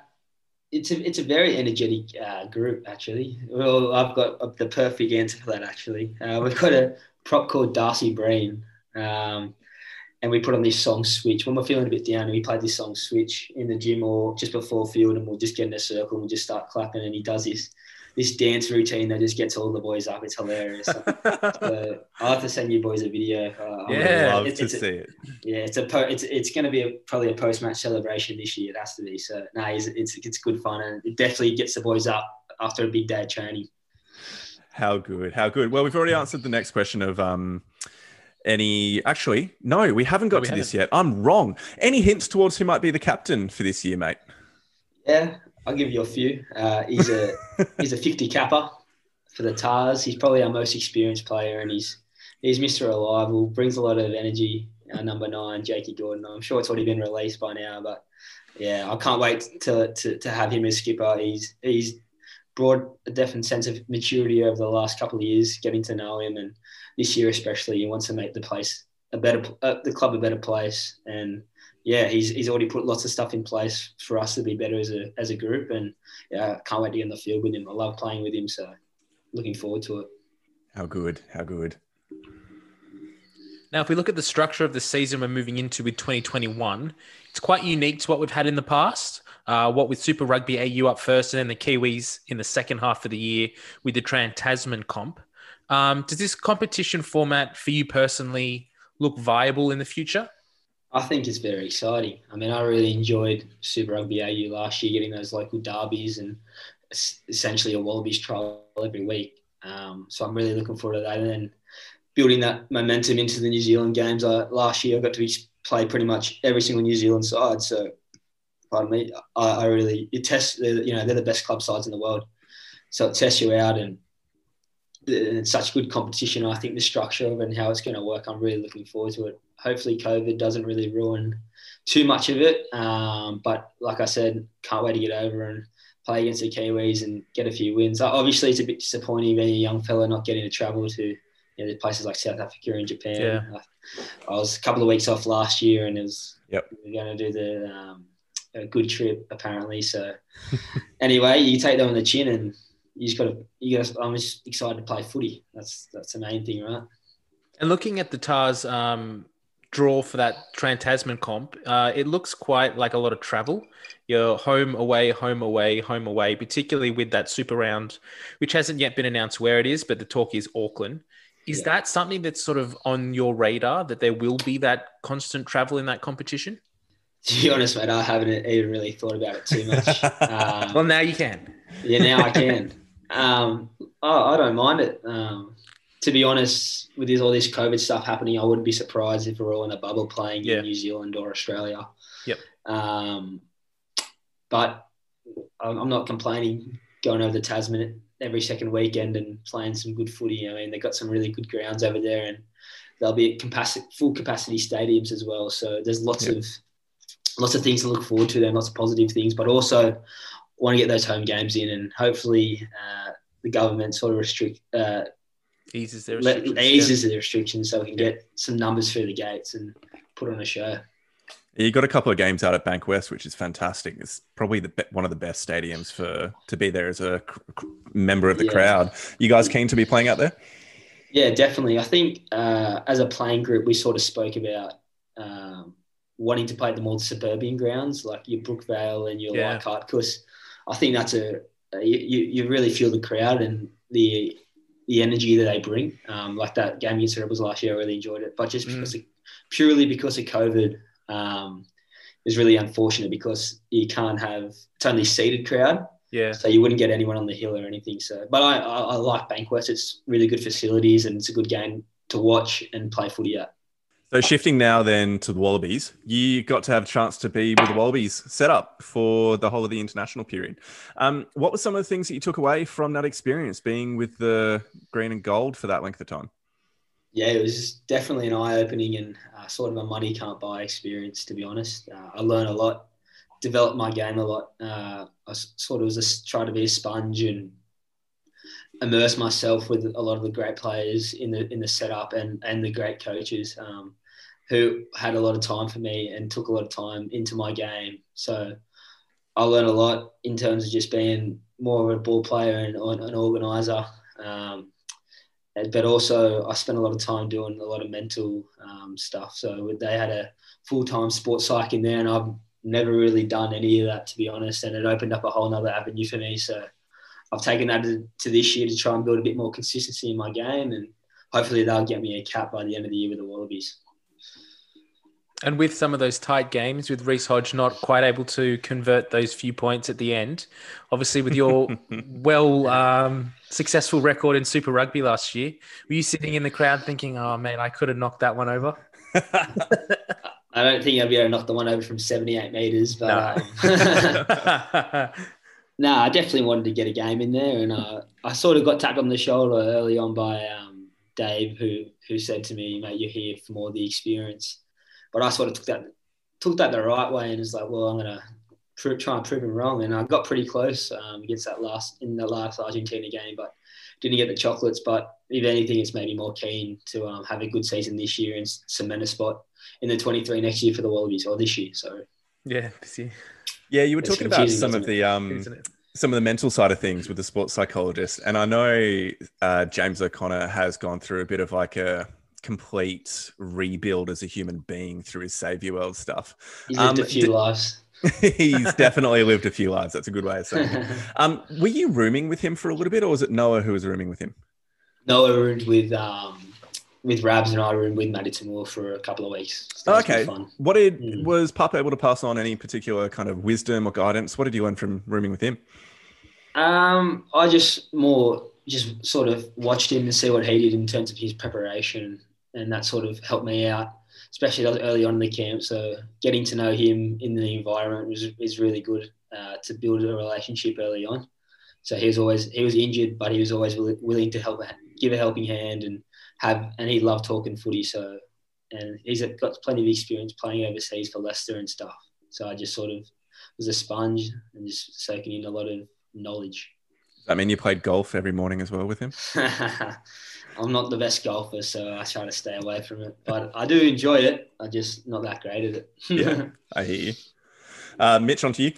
it's a it's a very energetic uh, group actually. Well, I've got the perfect answer for that actually. Uh, we've got a prop called Darcy Breen, um, and we put on this song switch when we're feeling a bit down. And We play this song switch in the gym or just before field, and we'll just get in a circle and we'll just start clapping. And he does this this dance routine that just gets all the boys up. It's hilarious. So I'll have to send you boys a video. Uh, Yeah. love it's- to it's a- see it. yeah, it's a po- it's it's going to be a, probably a post match celebration this year. It has to be. So no, it's, it's it's good fun and it definitely gets the boys up after a big day of training. How good, how good. Well, we've already answered the next question of um, Any, actually, no, we haven't got we to this yet. I'm wrong. Any hints towards who might be the captain for this year, mate? Yeah, I'll give you a few. Uh, he's a he's a 50 capper for the Tahs. He's probably our most experienced player, and he's he's Mr. Reliable. Brings a lot of energy. Our number nine, Jakey Gordon. I'm sure it's already been released by now, but yeah, I can't wait to to, to have him as skipper. He's he's brought a definite sense of maturity over the last couple of years, getting to know him, and this year especially, he wants to make the place a better, uh, the club a better place, and yeah, he's, he's already put lots of stuff in place for us to be better as a as a group, and yeah, can't wait to get in the field with him. I love playing with him, so looking forward to it. How good. How good. Now, if we look at the structure of the season we're moving into with 2021, it's quite unique to what we've had in the past. Uh, what with Super Rugby AU up first and then the Kiwis in the second half of the year with the Trans Tasman comp. Um, does this competition format for you personally look viable in the future? I think it's very exciting. I mean, I really enjoyed Super Rugby AU last year, getting those local derbies and essentially a Wallabies trial every week. Um, so I'm really looking forward to that. And then building that momentum into the New Zealand games. Uh, last year, I got to play pretty much every single New Zealand side. So, pardon me, I, I really it tests. You know, they're the best club sides in the world. So it tests you out, and it's such good competition. I think the structure of it and how it's going to work, I'm really looking forward to it. Hopefully, COVID doesn't really ruin too much of it. Um, but like I said, can't wait to get over and play against the Kiwis and get a few wins. Obviously, it's a bit disappointing being a young fella not getting to travel to you know, places like South Africa and Japan. Yeah. I, I was a couple of weeks off last year, and it was Yep. we going to do the um, a good trip apparently. So anyway, you take that on the chin, and you just got to. You got. I'm just excited to play footy. That's that's the main thing, right? And looking at the Tahs um, draw for that Trans Tasman comp, uh, it looks quite like a lot of travel. You're home, away, home, away, home, away, particularly with that super round, which hasn't yet been announced where it is, but the talk is Auckland. Is Yeah. that something that's sort of on your radar that there will be that constant travel in that competition? To be honest, mate, I haven't even really thought about it too much. um, Well, now you can. yeah, now I can. Um, I, I don't mind it. Um, to be honest, with this, all this COVID stuff happening, I wouldn't be surprised if we're all in a bubble playing Yeah. in New Zealand or Australia. Yep. Um, but I'm not complaining going over to Tasman every second weekend and playing some good footy. I mean, they've got some really good grounds over there, and they'll be at capacity, full capacity stadiums as well. So there's lots Yep. of lots of things to look forward to there, lots of positive things, but also want to get those home games in, and hopefully uh, the government sort of restrict uh, Eases their let, restrictions. eases the restrictions so we can get some numbers through the gates and put on a show. You got a couple of games out at Bankwest, which is fantastic. It's probably the one of the best stadiums for to be there as a c- c- member of the Yeah. crowd. You guys keen to be playing out there? Yeah, definitely. I think uh, as a playing group, we sort of spoke about um, wanting to play the more suburban grounds, like your Brookvale and your Yeah. Leichhardt, because I think that's a you, you you really feel the crowd and the the energy that they bring. Um, like that game against Rebels last year, I really enjoyed it, but just Mm. of, purely because of COVID, um, it was really unfortunate because you can't have it's only seated crowd. Yeah. So you wouldn't get anyone on the hill or anything. So, but I, I, I like Bankwest. It's really good facilities and it's a good game to watch and play footy at. So shifting now then to the Wallabies, you got to have a chance to be with the Wallabies set up for the whole of the international period. Um, what were some of the things that you took away from that experience being with the green and gold for that length of time? Yeah, it was definitely an eye-opening and uh, sort of a money can't buy experience. To be honest, uh, I learned a lot, developed my game a lot. Uh, I sort of was just trying to be a sponge and immerse myself with a lot of the great players in the in the setup and and the great coaches um, who had a lot of time for me and took a lot of time into my game. So I learned a lot in terms of just being more of a ball player and an organizer. Um, but also I spent a lot of time doing a lot of mental um, stuff. So they had a full time sports psych in there, and I've never really done any of that to be honest. And it opened up a whole other avenue for me. So I've taken that to, to this year to try and build a bit more consistency in my game, and hopefully they'll get me a cap by the end of the year with the Wallabies. And with some of those tight games, with Reece Hodge not quite able to convert those few points at the end, obviously with your well um, successful record in Super Rugby last year, were you sitting in the crowd thinking, "Oh man, I could have knocked that one over"? I don't think I'll be able to knock the one over from 78 meters, but No. um, no, I definitely wanted to get a game in there, and uh, I sort of got tapped on the shoulder early on by um, Dave, who who said to me, "Mate, you're here for more the experience." But I sort of took that took that the right way, and was like, "Well, I'm gonna pr- try and prove him wrong." And I got pretty close um, against that last in the last Argentina game, but didn't get the chocolates. But if anything, it's made me more keen to um, have a good season this year and cement a spot in the 23 next year for the Wallabies or this year. So yeah, this Yeah, you were It's talking about some of the um, some of the mental side of things with the sports psychologist, and I know uh, James O'Connor has gone through a bit of like a complete rebuild as a human being through his Save Your World stuff. he's lived Um, a few d- lives. He's definitely lived a few lives. That's a good way of saying it. Um, were you rooming with him for a little bit, or was it Noah who was rooming with him? Noah roomed with um, with Rabs and I roomed with Matty Toomua for a couple of weeks. So okay. What did Mm. was Pup able to pass on any particular kind of wisdom or guidance? What did you learn from rooming with him? Um, I just more just sort of watched him and see what he did in terms of his preparation, and that sort of helped me out, especially early on in the camp. So getting to know him in the environment was is really good uh, to build a relationship early on. So he was always he was injured, but he was always willing to help, give a helping hand, and have and he loved talking footy. So and he's got plenty of experience playing overseas for Leicester and stuff. So I just sort of was a sponge and just soaking in a lot of knowledge. I mean, you played golf every morning as well with him. I'm not the best golfer, so I try to stay away from it. But I do enjoy it. I'm just not that great at it. Yeah. I hear you. Uh, Mitch, on to you.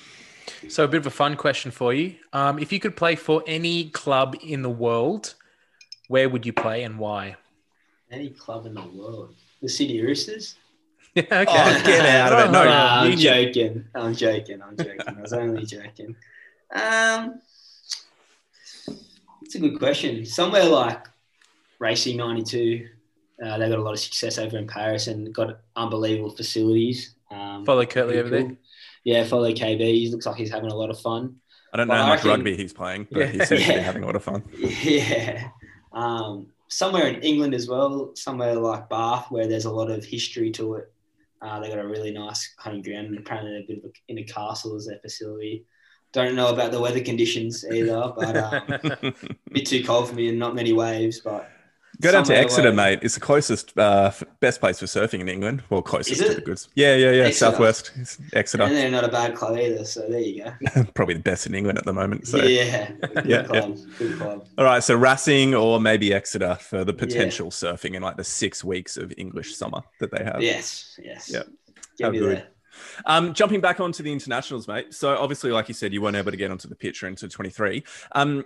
So a bit of a fun question for you: um, If you could play for any club in the world, where would you play and why? Any club in the world, the Sydney Roosters. Yeah, okay. Oh, get out of it. No, Nah, I'm Union. joking. I'm joking. I'm joking. I was only joking. Um, it's a good question. Somewhere like Racing 92, uh, they got a lot of success over in Paris and got unbelievable facilities. Um, Follow Kurtley pretty over there. Yeah, follow KB. He looks like he's having a lot of fun. I don't know Well, how much reckon- rugby he's playing, but Yeah. he seems to be having a lot of fun. Yeah. Um, somewhere in England as well, somewhere like Bath, where there's a lot of history to it. Uh, they got a really nice home ground, and apparently they're a bit of a, in a castle as their facility. Don't know about the weather conditions either, but um, a bit too cold for me and not many waves. But Go down to Exeter, mate. It's the closest, uh, best place for surfing in England. Well, closest Is to the goods. Yeah, yeah, yeah. Exeter. Southwest, It's Exeter. And they're not a bad club either, so there you go. Probably the best in England at the moment. So, yeah, good Yeah, club, good club. all right. So Racing or maybe Exeter for the potential surfing in like the six weeks of English summer that they have. Yes, yes. Yeah. Get How me good. there. Um, jumping back onto the internationals, mate. So obviously, like you said, you weren't able to get onto the pitch into 23. Um,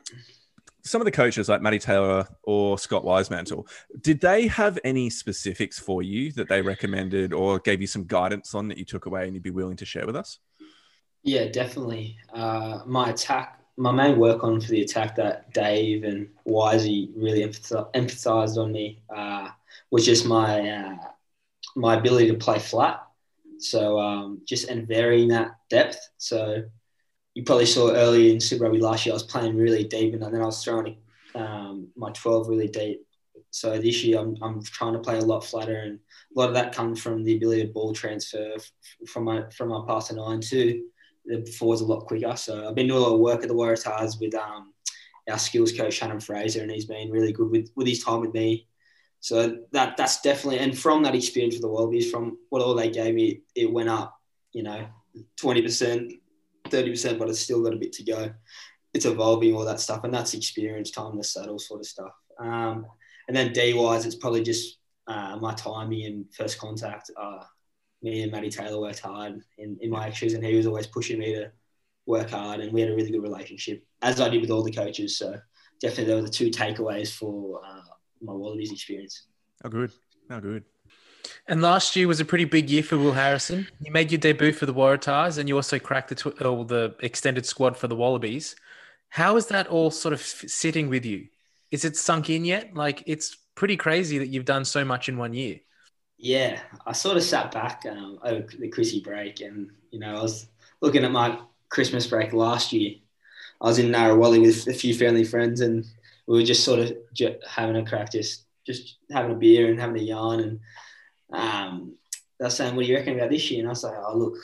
some of the coaches like Matty Taylor or Scott Wisemantel, did they have any specifics for you that they recommended or gave you some guidance on that you took away and you'd be willing to share with us? Yeah, definitely. Uh, my attack, my main work on for the attack that Dave and Wisey really emphasized on me uh, was just my uh, my ability to play flat. So um, just and varying that depth. So you probably saw early in Super Rugby last year, I was playing really deep, and then I was throwing um, my 12 really deep. So this year, I'm, I'm trying to play a lot flatter, and a lot of that comes from the ability to ball transfer from my from my pass to nine too the forwards a lot quicker. So I've been doing a lot of work at the Waratahs with um, our skills coach Shannon Fraser, and he's been really good with, with his time with me. So that that's definitely and from that experience with the Wallabies, from what all they gave me, it went up, you know, twenty percent, thirty percent, but it's still got a bit to go. It's evolving all that stuff, and that's experience, time to settle, sort of stuff. Um, and then D wise, it's probably just uh, my timing and first contact. Uh, me and Matty Taylor worked hard in, in my extras, and he was always pushing me to work hard. And we had a really good relationship, as I did with all the coaches. So definitely, there were the two takeaways for uh, my Wallabies experience. Oh, good. Oh, good. And last year was a pretty big year for Will Harrison. You made your debut for the Waratahs, and you also cracked the tw- or the extended squad for the Wallabies. How is that all sort of sitting with you? Is it sunk in yet? Like it's pretty crazy that you've done so much in one year. Yeah, I sort of sat back um, over the Chrissy break, and you know, I was looking at my Christmas break last year. I was in Narrawallee with a few family friends, and we were just sort of having a crack, just just having a beer and having a yarn. And um, they were saying, "What do you reckon about this year?" And I was like, "Oh, look,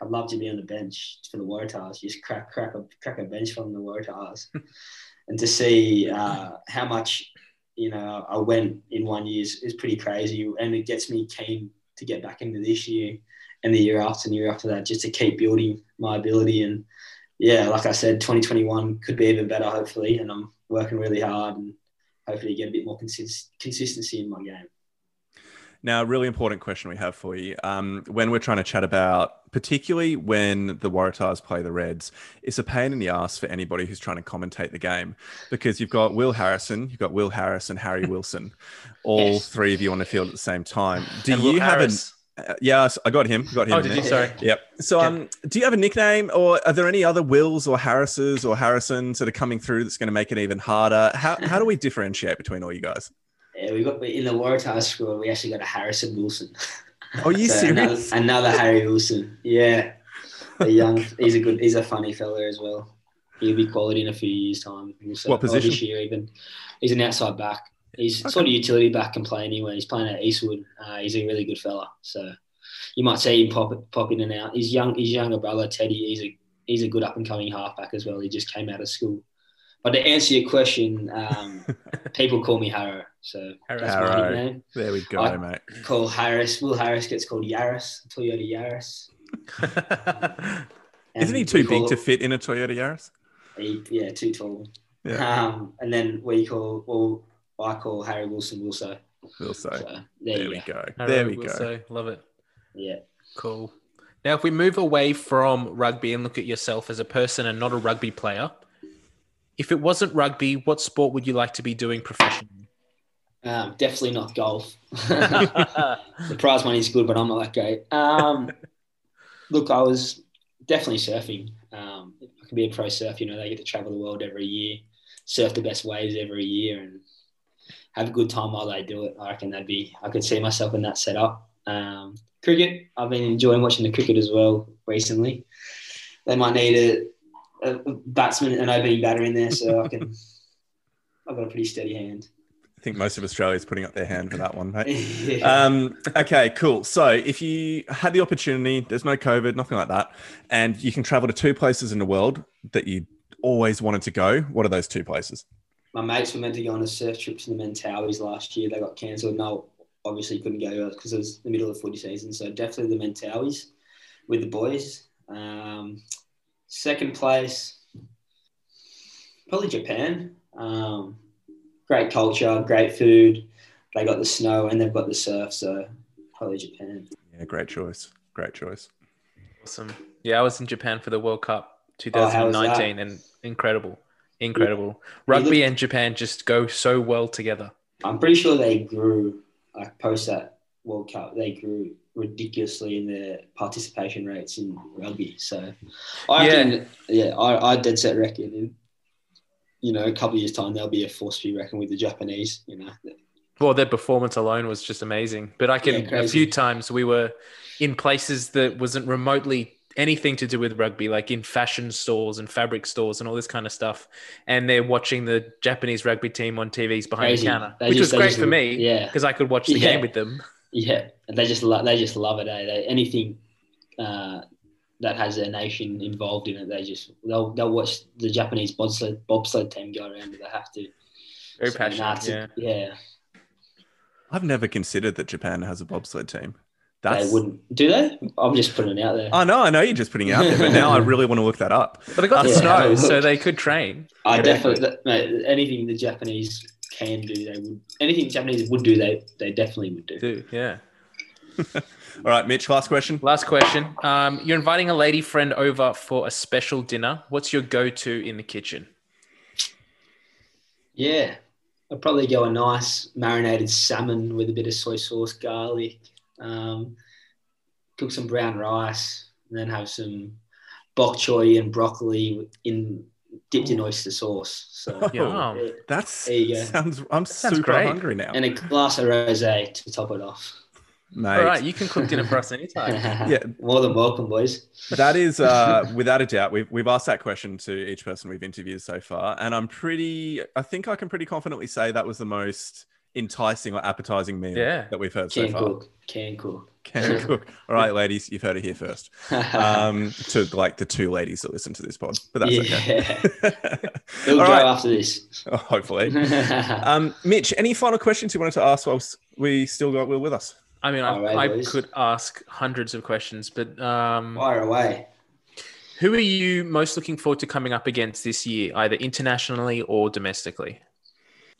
I'd love to be on the bench for the Waratahs, just crack crack a crack a bench from the Waratahs, and to see uh, how much you know I went in one year is, is pretty crazy, and it gets me keen to get back into this year and the year after and the year after that, just to keep building my ability. And yeah, like I said, 2021 could be even better, hopefully, and I'm working really hard and hopefully get a bit more consist- consistency in my game. Now, a really important question we have for you. Um, when we're trying to chat about, particularly when the Waratahs play the Reds, it's a pain in the ass for anybody who's trying to commentate the game because you've got Will Harrison, you've got Will Harris and Harry Wilson, all Yes. three of you on the field at the same time. Do And Will you have an? Harris. Uh, yes, I got him. Got him. Oh, did there. you? Sorry. Yep. So, Okay. um, do you have a nickname, or are there any other Wills or Harrises or Harrisons that are coming through that's going to make it even harder? How how do we differentiate between all you guys? Yeah, we got in the Waratahs squad. We actually got a Harrison Wilson. Oh, are you So another, serious? another Harry Wilson. Yeah, a young. He's a good. He's a funny fella as well. He'll be quality in a few years' time. Also, What This position? year even. He's an outside back. He's sort of utility back and play anywhere. He's playing at Eastwood. Uh, he's a really good fella. So you might see him pop pop in and out. His young his younger brother Teddy. He's a he's a good up and coming halfback as well. He just came out of school. But to answer your question, um, people call me Harrow. So that's Harrow. my nickname. There we go, I- mate. Call Harris. Will Harris gets called Yaris. Toyota Yaris. Isn't he too big to fit in a Toyota Yaris? He, yeah, too tall. Yeah. Um, and then we call well, I call Harry Wilson Wilson. We'll say. So there, There we go. go. There we will go. Love it. Yeah. Cool. Now, if we move away from rugby and look at yourself as a person and not a rugby player, if it wasn't rugby, what sport would you like to be doing professionally? Um, definitely not golf. the prize money is good, but I'm not that great. Um, look, I was definitely surfing. Um, I can be a pro surfer. You know, they get to travel the world every year, surf the best waves every year, and have a good time while they do it. I reckon that'd be. I could see myself in that setup. Um, cricket. I've been enjoying watching the cricket as well recently. They might need a, a batsman, and an opening batter in there, so I can. I've got a pretty steady hand. I think most of Australia is putting up their hand for that one, mate. Yeah. Um, okay, cool. So if you had the opportunity, there's no COVID, nothing like that, and you can travel to two places in the world that you always wanted to go, what are those two places? my mates were meant to go on a surf trip to the Mentawais last year. They got cancelled. No, obviously couldn't go because it was the middle of footy season. So definitely the Mentawais with the boys. Um, second place, probably Japan. Um, great culture, great food. They got the snow and they've got the surf. So probably Japan. Yeah, great choice. Great choice. Awesome. Yeah, I was in Japan for the World Cup Oh, 2019 and incredible. Incredible. Rugby and Japan just go so well together. I'm pretty sure they grew like post that World Cup. They grew ridiculously in their participation rates in rugby. So, I Yeah. reckon, yeah, I, I dead set reckon in you know a couple of years time there'll be a force to be reckoned with the Japanese. You know, Well, their performance alone was just amazing. But I can Yeah, a few times we were in places that wasn't remotely anything to do with rugby, like in fashion stores and fabric stores and all this kind of stuff. And they're watching the Japanese rugby team on TVs behind Crazy. the counter, They which just- was great for me yeah. because I could watch the Yeah. game with them. yeah, and they just lo- they just love it. Eh? They, anything uh, that has their nation involved in it, they just they'll they'll watch the Japanese bobsled bobsled team go around. They have to. Very So, passionate. nah, yeah. yeah. I've never considered that Japan has a bobsled team. They wouldn't do they? I'm just putting it out there. I know, I know you're just putting it out there, but now I really want to look that up. But they got the Yeah. snow, so they could train. I Yeah. definitely, that- mate, anything the Japanese can do, they would. Anything the Japanese would do, they they definitely would do. Do yeah. All right, Mitch, last question. Last question. Um, you're inviting a lady friend over for a special dinner. What's your go-to in the kitchen? Yeah, I'd probably go a nice marinated salmon with a bit of soy sauce, garlic. Um, cook some brown rice, and then have some bok choy and broccoli in dipped in oyster sauce. So Yum. yeah, That's There you go. sounds. I'm sounds super great. hungry now. and a glass of rosé to top it off. Mate. All right, you can cook dinner for us anytime. Yeah. More than welcome, boys. That is, uh, without a doubt, we've, we've asked that question to each person we've interviewed so far. And I'm pretty, I think I can pretty confidently say that was the most enticing or appetizing meal Yeah. that we've heard so Can far. cook. Can cook. Can cook. All right, ladies, you've heard it here first. Um, to like the two ladies that listen to this pod, but that's yeah. okay. It'll All go right, after this. hopefully. Um, Mitch, any final questions you wanted to ask whilst we still got Will with us? I mean, I, I could ask hundreds of questions, but um, Fire away. who are you most looking forward to coming up against this year, either internationally or domestically?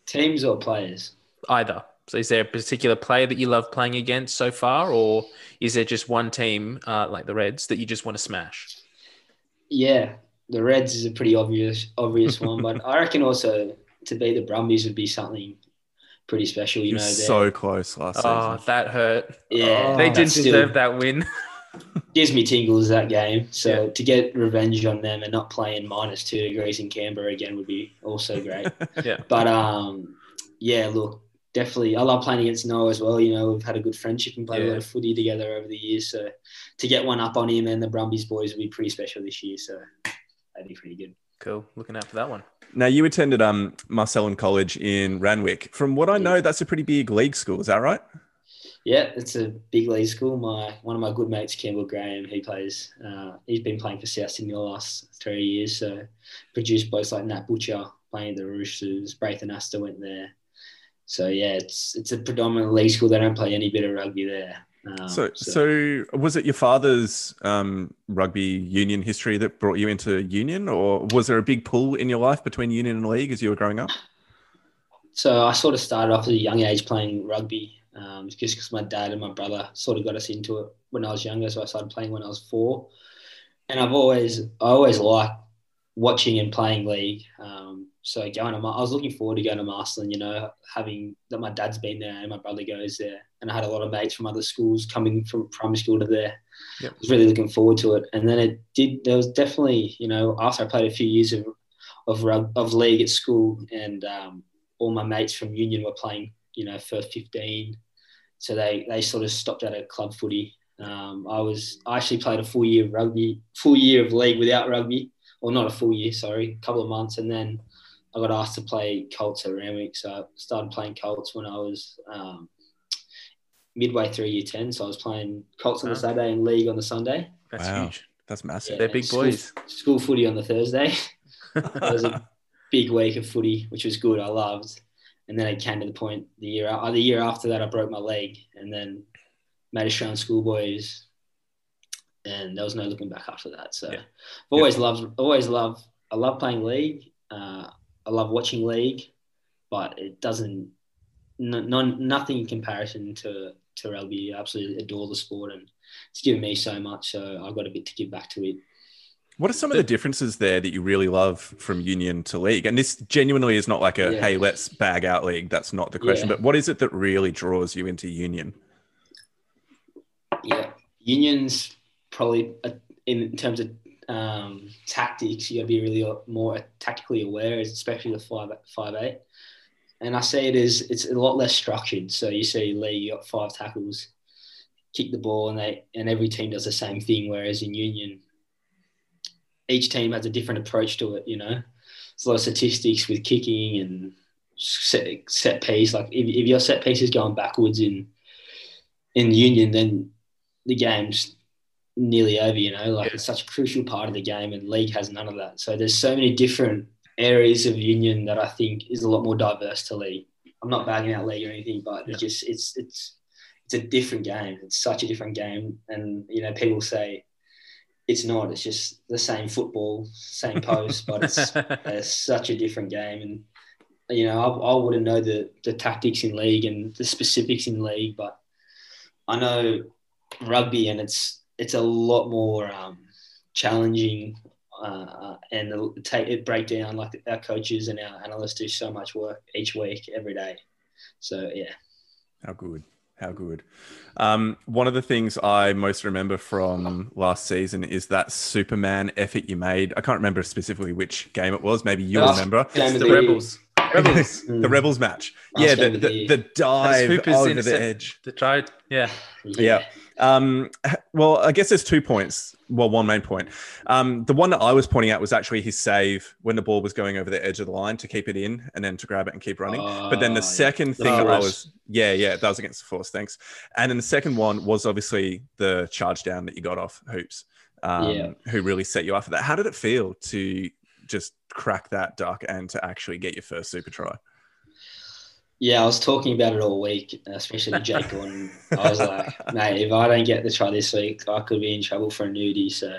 Teams or players? Either. So, is there a particular player that you love playing against so far, or is there just one team, uh, like the Reds, that you just want to smash? Yeah, the Reds is a pretty obvious obvious one, but I reckon also to beat the Brumbies would be something pretty special. You You know, so close last Oh, season. that hurt. yeah, they didn't deserve that win. Gives me tingles that game. So Yeah. to get revenge on them and not play in minus two degrees in Canberra again would be also great. yeah. But um, yeah, look, definitely, I love playing against Noah as well. You know, we've had a good friendship and played a lot of footy together over the years. So to get one up on him and the Brumbies boys would be pretty special this year. So that'd be pretty good. Cool. Looking out for that one. Now you attended um Marcellin College in Randwick. From what I know, that's a pretty big league school. Is that right? Yeah, it's a big league school. My one of my good mates, Campbell Graham, he plays. Uh, he's been playing for South Sydney the last three years. So produced blokes like Nat Butcher playing the Roosters. Braith Anasta went there. So yeah, it's it's a predominant league school. They don't play any bit of rugby there. Um, So, so was it your father's um, rugby union history that brought you into union, or was there a big pull in your life between union and league as you were growing up? So I sort of started off at a young age playing rugby, um, just because my dad and my brother sort of got us into it when I was younger. So I started playing when I was four, and I've always I always liked watching and playing league. Um, so going to Mar- I was looking forward to going to Marcellin. You know, having that my dad's been there and my brother goes there, and I had a lot of mates from other schools coming from primary school to there. Yep. I was really looking forward to it, and then it did. There was definitely you know after I played a few years of of of league at school and um, all my mates from Union were playing, you know, first 15. So they, they sort of stopped out at club footy. Um, I was I actually played a full year of rugby, full year of league without rugby, or not a full year, sorry, a couple of months, and then I got asked to play Colts at Randwick. So I started playing Colts when I was um, midway through year 10. So I was playing Colts on the Saturday and league on the Sunday. That's Wow. huge. That's massive. They're big school- boys. School footy on the Thursday. it was a big week of footy, which was good. I loved. And then it came to the point the year uh, the year after that I broke my leg and then made Australian schoolboys and there was no looking back after that. So Yeah. I've always loved always loved I love playing league. Uh, I love watching league, but it doesn't no, non, nothing in comparison to to rugby. I absolutely adore the sport and it's given me so much. So I've got a bit to give back to it. What are some of the differences there that you really love from union to league? And this genuinely is not like a Yeah. hey, let's bag out league. That's not the question. Yeah. But what is it that really draws you into union? Yeah, unions probably uh, in terms of um, tactics, you got to be really more tactically aware, especially the five five eight. And I see it as it's a lot less structured. So you see Lee, you got five tackles, kick the ball, and they and every team does the same thing. Whereas in union, each team has a different approach to it. You know, there's a lot of statistics with kicking and set, set piece. Like if, if your set piece is going backwards in in union, then the game's nearly over, you know, like Yeah. it's such a crucial part of the game and league has none of that. So there's so many different areas of union that I think is a lot more diverse to league. I'm not bagging out league or anything, but Yeah. it's just it's it's it's a different game. It's such a different game. And you know, people say it's not, it's just the same football, same post, but it's it's such a different game and you know I, I wouldn't know the the tactics in league and the specifics in league but I know rugby and it's it's a lot more um, challenging uh, and the, take it break down like our coaches and our analysts do so much work each week every day so yeah How good. How good. Um, one of the things I most remember from last season is that Superman effort you made. I can't remember specifically which game it was. Maybe you'll Oh, remember. Game It's of the the year. Rebels. Rebels. the Rebels match. Last yeah, the, game the the, the dive Hooper's over the edge. The try, yeah. Yeah. Um, well, I guess there's two points. Well, one main point. Um, the one that I was pointing out was actually his save when the ball was going over the edge of the line to keep it in and then to grab it and keep running. but then the yeah. second The thing that I was, yeah, yeah, that was against the force. Thanks. And then the second one was obviously the charge down that you got off hoops, um, Yeah. who really set you up for that. How did it feel to just crack that duck and to actually get your first super try? Yeah, I was talking about it all week, especially Jake Gordon. I was like, mate, if I don't get the try this week, I could be in trouble for a nudie. So,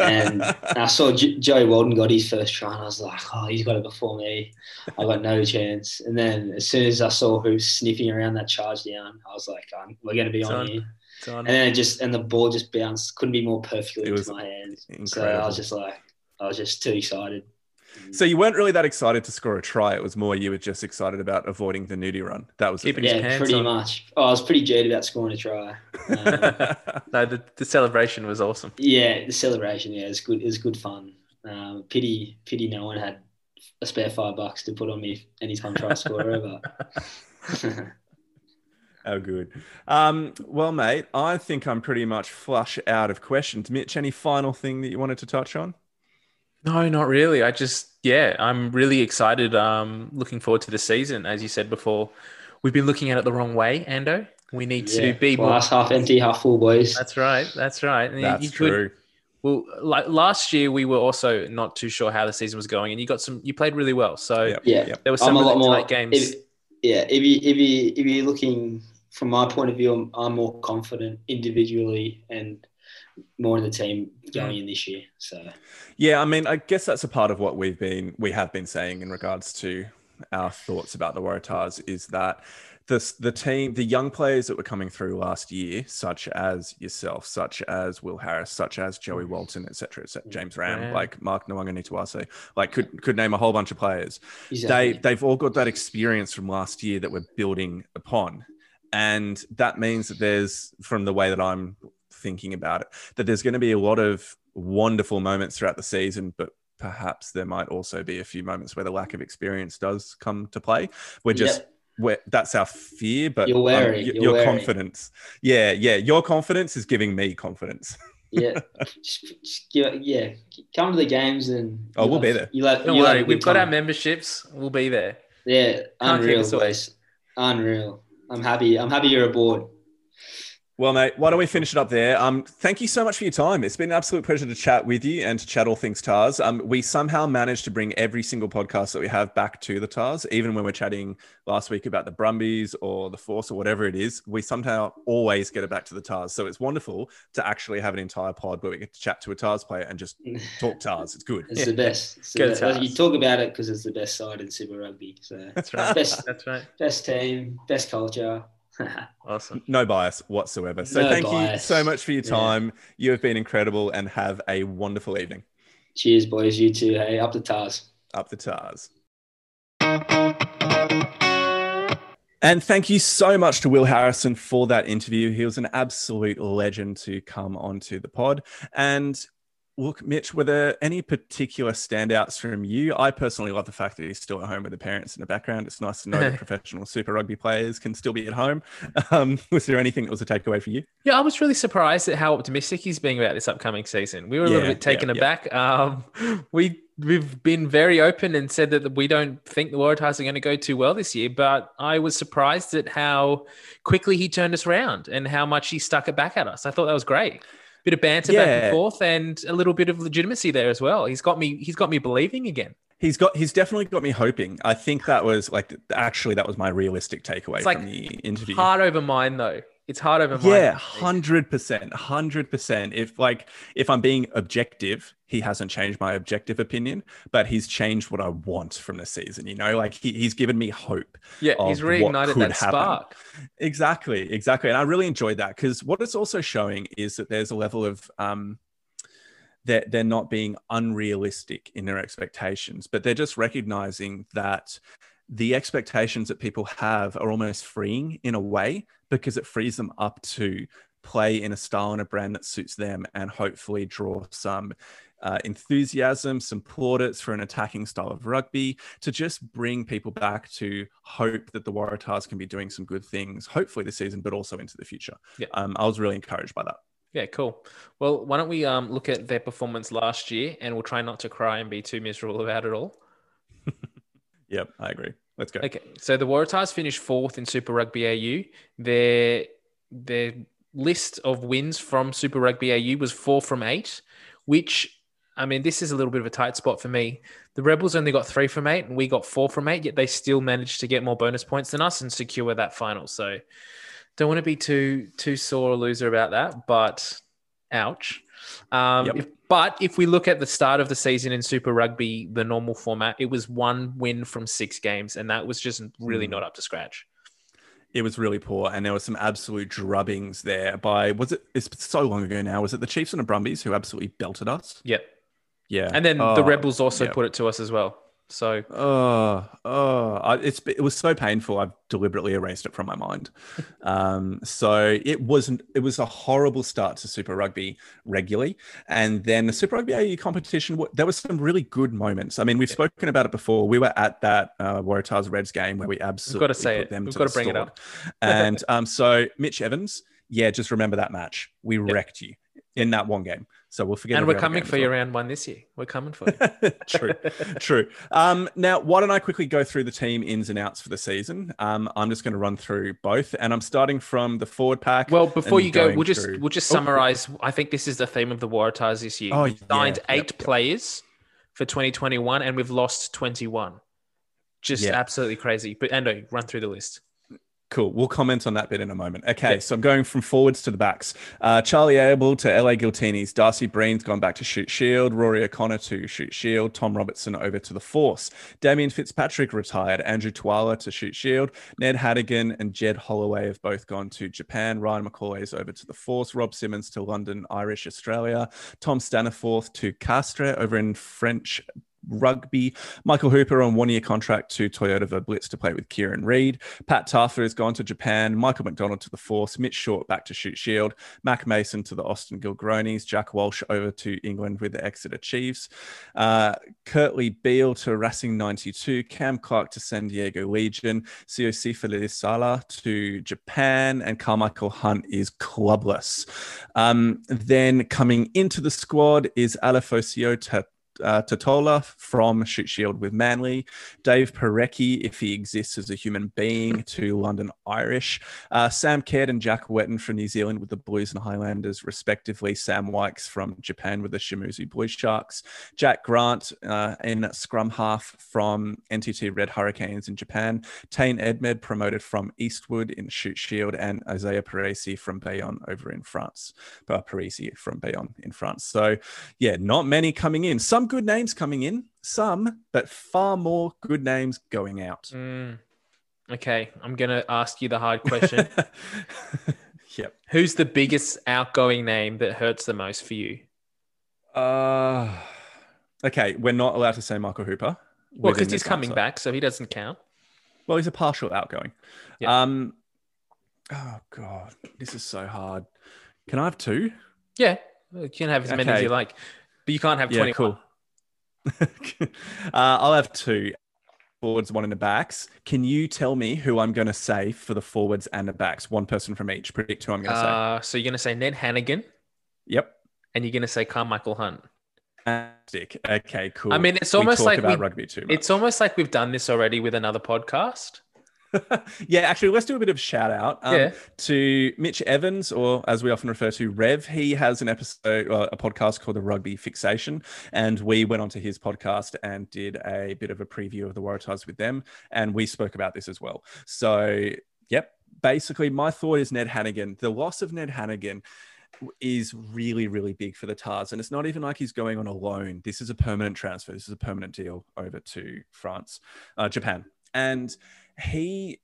and I saw J- Joey Walton got his first try, and I was like, oh, he's got it before me. I got no chance. And then as soon as I saw who was sniffing around that charge down, I was like, we're going to be on on. here. On. And then it just and the ball just bounced, couldn't be more perfectly It into was my hands. So I was just like, I was just too excited. So you weren't really that excited to score a try. It was more you were just excited about avoiding the nudie run. That was Keeping Yeah, pretty on. much. Oh, I was pretty jaded about scoring a try. Um, no, the, the celebration was awesome. Yeah, the celebration. Yeah, it's good. It was good fun. Um, pity, pity, no one had a spare five bucks to put on me anytime try scorer. But Oh, good. Um, well, mate, I think I'm pretty much flush out of questions. Mitch, any final thing that you wanted to touch on? No, not really. I just, yeah, I'm really excited. Um, looking forward to the season. As you said before, we've been looking at it the wrong way, Ando. We need to yeah, be more. half empty, half full, boys. That's right. That's right. And That's you could- true. well, like last year, we were also not too sure how the season was going, and you got some. You played really well. So Yep. yeah, Yep. there were I'm some a lot really more tight games. If, yeah, if you if you if you're looking from my point of view, I'm, I'm more confident individually and more in the team going in this year. So Yeah, I mean, I guess that's a part of what we've been we have been saying in regards to our thoughts about the Waratahs is that the the team, the young players that were coming through last year, such as yourself, such as Will Harris, such as Joey mm. Walton, etc., etc., mm. James Ramm, Ramm. like Mark Nawaqanitawase, like could could name a whole bunch of players. exactly. they they've all got that experience from last year that we're building upon and that means that there's from the way that i'm thinking about it that there's going to be a lot of wonderful moments throughout the season but perhaps there might also be a few moments where the lack of experience does come to play we're just Yep. we're, that's our fear but You're um, wary, y- you're your wary. confidence yeah yeah your confidence is giving me confidence yeah, just, just give, yeah, come to the games and Oh, you'll we'll be there. You'll have, Don't you'll worry, we've got our memberships. We'll be there. Yeah, Can't unreal, us boys. Unreal. I'm happy. I'm happy you're aboard. Well, mate, why don't we finish it up there? Um, thank you so much for your time. It's been an absolute pleasure to chat with you and to chat all things Tahs. Um, we somehow managed to bring every single podcast that we have back to the Tahs, even when we're chatting last week about the Brumbies or the Force or whatever it is. We somehow always get it back to the Tahs. So it's wonderful to actually have an entire pod where we get to chat to a Tahs player and just talk Tahs. It's good. It's Yeah. the best. It's the Go best. Tahs. You talk about it because it's the best side in Super Rugby. So That's right. best, That's right. best team, best culture. Awesome. No bias whatsoever. So No thank you so much for your Yeah. time. You have been incredible and have a wonderful evening. Cheers, boys. You too. Hey, up the Tahs. up the Tahs. And thank you so much to Will Harrison for that interview. He was an absolute legend to come onto the pod. And look, Mitch, were there any particular standouts from you? I personally love the fact that he's still at home with the parents in the background. It's nice to know that professional Super Rugby players can still be at home. Um, was there anything that was a takeaway for you? Yeah, I was really surprised at how optimistic he's being about this upcoming season. We were a little bit taken yeah, yeah. aback. Um, we we've been very open and said that we don't think the Waratahs are going to go too well this year, but I was surprised at how quickly he turned us around and how much he stuck it back at us. I thought that was great. Bit of banter back and forth and a little bit of legitimacy there as well. He's got me he's got me believing again. He's got he's definitely got me hoping. I think that was like actually that was my realistic takeaway It's like from the interview. Hard over mine though. It's hard over mine. Yeah, hundred percent, hundred percent. If like if I'm being objective, he hasn't changed my objective opinion, but he's changed what I want from the season. You know, like he, he's given me hope. Yeah, he's reignited that happen. spark. Exactly, exactly. And I really enjoyed that because what it's also showing is that there's a level of um that they're not being unrealistic in their expectations, but they're just recognizing that the expectations that people have are almost freeing in a way because it frees them up to play in a style and a brand that suits them and hopefully draw some uh, enthusiasm, some plaudits for an attacking style of rugby to just bring people back to hope that the Waratahs can be doing some good things, hopefully this season, but also into the future. Yeah. Um, I was really encouraged by that. Yeah, cool. Well, why don't we um, look at their performance last year and we'll try not to cry and be too miserable about it all. Yep, I agree. Let's go. Okay, so the Waratahs finished fourth in Super Rugby AU. Their their list of wins from Super Rugby AU was four from eight, which I mean, this is a little bit of a tight spot for me. The Rebels only got three from eight, and we got four from eight. Yet they still managed to get more bonus points than us and secure that final. So, don't want to be too too sore a loser about that, but ouch. Um, Yep. if, but if we look at the start of the season in Super Rugby, the normal format, it was one win from six games, and that was just really Mm. not up to scratch. It was really poor, and there were some absolute drubbings there by was it? It's so long ago now. Was it the Chiefs and the Brumbies who absolutely belted us? Yep. Yeah, And then the Oh, Rebels also yeah. put it to us as well. So Oh, oh, I- it's it was so painful. I've deliberately erased it from my mind. Um, so it wasn't. It was a horrible start to Super Rugby regularly, and then the Super Rugby AU competition. There were some really good moments. I mean, we've spoken about it before. We were at that uh, Waratahs Reds game where we absolutely gotta say put it. them We've to gotta the bring it up. and um, so Mitch Evans, yeah, just remember that match. We wrecked you in that one game. So we'll forget. and we're coming for you well. round one this year. We're coming for you. true, true. Um, now, why don't I quickly go through the team ins and outs for the season? Um, I'm just going to run through both, and I'm starting from the forward pack. Well, before you go, we'll just through- we'll just Oh, summarize. I think this is the theme of the Waratahs this year. Oh, we've signed yeah, eight yep, yep. players for 2021, and we've lost 21. Just Yeah. absolutely crazy. But Ando, run through the list. Cool. We'll comment on that bit in a moment. Okay, so I'm going from forwards to the backs. Uh, Charlie Abel to LA Giltinis. Darcy Breen's gone back to Shute Shield. Rory O'Connor to Shute Shield. Tom Robertson over to the force. Damien Fitzpatrick retired. Andrew Twala to Shute Shield. Ned Hanigan and Jed Holloway have both gone to Japan. Ryan McCauley is over to the force. Rob Simmons to London, Irish, Australia. Tom Staniforth to Castres over in French rugby. Michael Hooper on one year contract to Toyota Verblitz to play with Kieran Read. Pat Tafa has gone to Japan. Michael McDonald to the Force. Mitch Short back to Shute Shield. Mac Mason to the Austin Gilgronis. Jack Walsh over to England with the Exeter Chiefs. Uh, Kurtley Beale to Racing 92. Cam Clark to San Diego Legion. COC Feliz Sala to Japan. And Carmichael Hunt is clubless. Um, then coming into the squad is Alafosio Tat uh, Totola from Shute Shield with Manly, Dave Porecki, if he exists as a human being, to London Irish, uh, Sam Caird and Jack Whetton from New Zealand with the Blues and Highlanders, respectively, Sam Wykes from Japan with the Shimizu Blue Sharks, Jack Grant uh, in scrum half from NTT Red Hurricanes in Japan, Tane Edmed promoted from Eastwood in Shute Shield, and Isaiah Perese from Bayonne over in France, uh, Perese from Bayonne in France. So, yeah, not many coming in. Some good names coming in, some, but far more good names going out. Mm. Okay, I'm gonna ask you the hard question. yep. Who's the biggest outgoing name that hurts the most for you? Uh, okay, we're not allowed to say Michael Hooper. Well, because he's coming answer. back, so he doesn't count. Well, he's a partial outgoing. Yeah. Um, oh god, this is so hard. Can I have two? Yeah, you can have as many as you like, but you can't have Yeah, 20. cool. uh, I'll have two forwards, one in the backs. Can you tell me who I'm going to say for the forwards and the backs? One person from each. Predict who I'm going to say. Uh, so you're gonna say Ned Hanigan, Yep. and you're gonna say Carmichael Hunt. Fantastic. Okay, cool. I mean, it's We almost talk like about we- rugby too much. It's almost like we've done this already with another podcast. yeah, actually, let's do a bit of shout out um, Yeah. to Mitch Evans, or as we often refer to Rev. He has an episode, uh, a podcast called The Rugby Fixation, and we went onto his podcast and did a bit of a preview of the Waratahs with them, and we spoke about this as well. So, yep, basically, my thought is Ned Hanigan. The loss of Ned Hanigan is really, really big for the Tahs. And it's not even like he's going on a loan. This is a permanent transfer. This is a permanent deal over to France, uh, Japan. And he,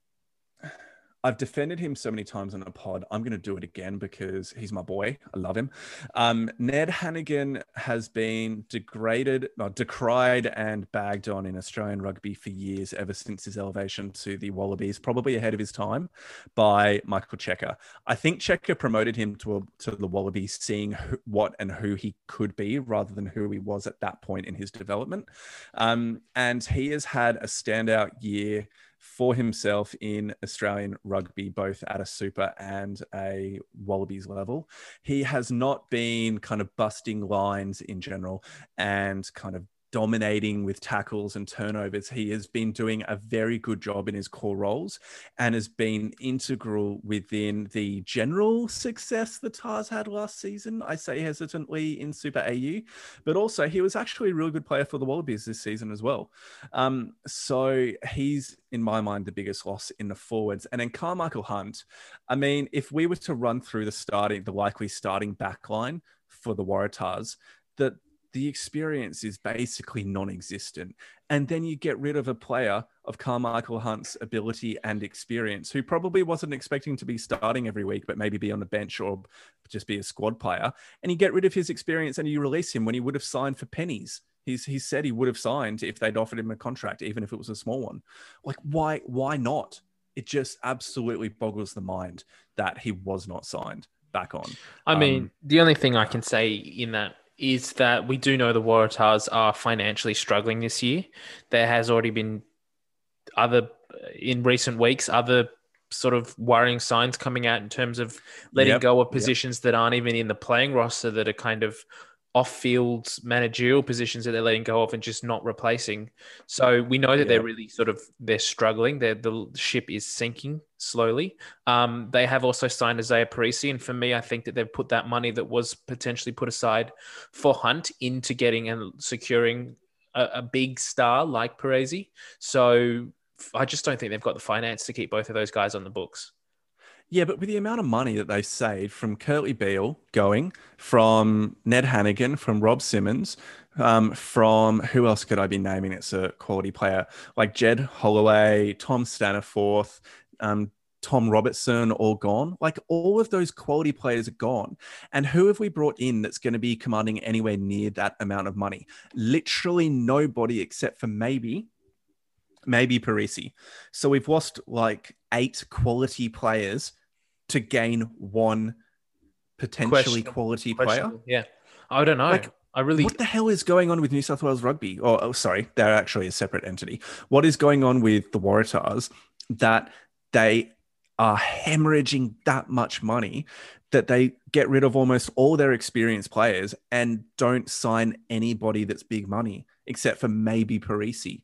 I've defended him so many times on a pod. I'm going to do it again because he's my boy. I love him. Um, Ned Hanigan has been degraded, no, decried, and bagged on in Australian rugby for years, ever since his elevation to the Wallabies, probably ahead of his time, by Michael Cheika. I think Checker promoted him to a, to the Wallabies, seeing who, what and who he could be, rather than who he was at that point in his development. Um, and he has had a standout year for himself in Australian rugby, both at a super and a Wallabies level. He has not been kind of busting lines in general and kind of dominating with tackles and turnovers. He has been doing a very good job in his core roles and has been integral within the general success the Tahs had last season. I say hesitantly in Super AU, but also he was actually a really good player for the Wallabies this season as well. Um, so he's, in my mind, the biggest loss in the forwards. And then Carmichael Hunt, I mean, if we were to run through the starting, the likely starting back line for the Waratahs, that the experience is basically non-existent. And then you get rid of a player of carmichael hunt's ability and experience who probably wasn't expecting to be starting every week but maybe be on the bench or just be a squad player. And you get rid of his experience and you release him when he would have signed for pennies. He's he said he would have signed if they'd offered him a contract even if it was a small one. Like why why not? It just absolutely boggles the mind that he was not signed back on. I mean, Um, the only thing I can say in that is that we do know the Waratahs are financially struggling this year. There has already been other uh, in recent weeks other sort of worrying signs coming out in terms of letting Yep, go of yep. positions that aren't even in the playing roster that are kind of off-field managerial positions that they're letting go of and just not replacing. So we know that they're really sort of they're struggling. They're, the ship is sinking slowly. Um, they have also signed Izaia Perese, and for me, I think that they've put that money that was potentially put aside for Hunt into getting and securing a, a big star like Perese. So I just don't think they've got the finance to keep both of those guys on the books. Yeah, but with the amount of money that they saved from Kurtley Beale going, from Ned Hanigan, from Rob Simmons, um, from who else could I be naming? It's a quality player like Jed Holloway, Tom Staniforth, um, Tom Robertson, all gone. Like all of those quality players are gone. And who have we brought in that's going to be commanding anywhere near that amount of money? Literally nobody except for maybe maybe Perese. So we've lost like eight quality players to gain one potentially Question- quality player. Yeah, I don't know. Like, I really What the hell is going on with New South Wales Rugby? Or oh, sorry, they're actually a separate entity. What is going on with the Waratahs that they are hemorrhaging that much money that they get rid of almost all their experienced players and don't sign anybody that's big money except for maybe Perese.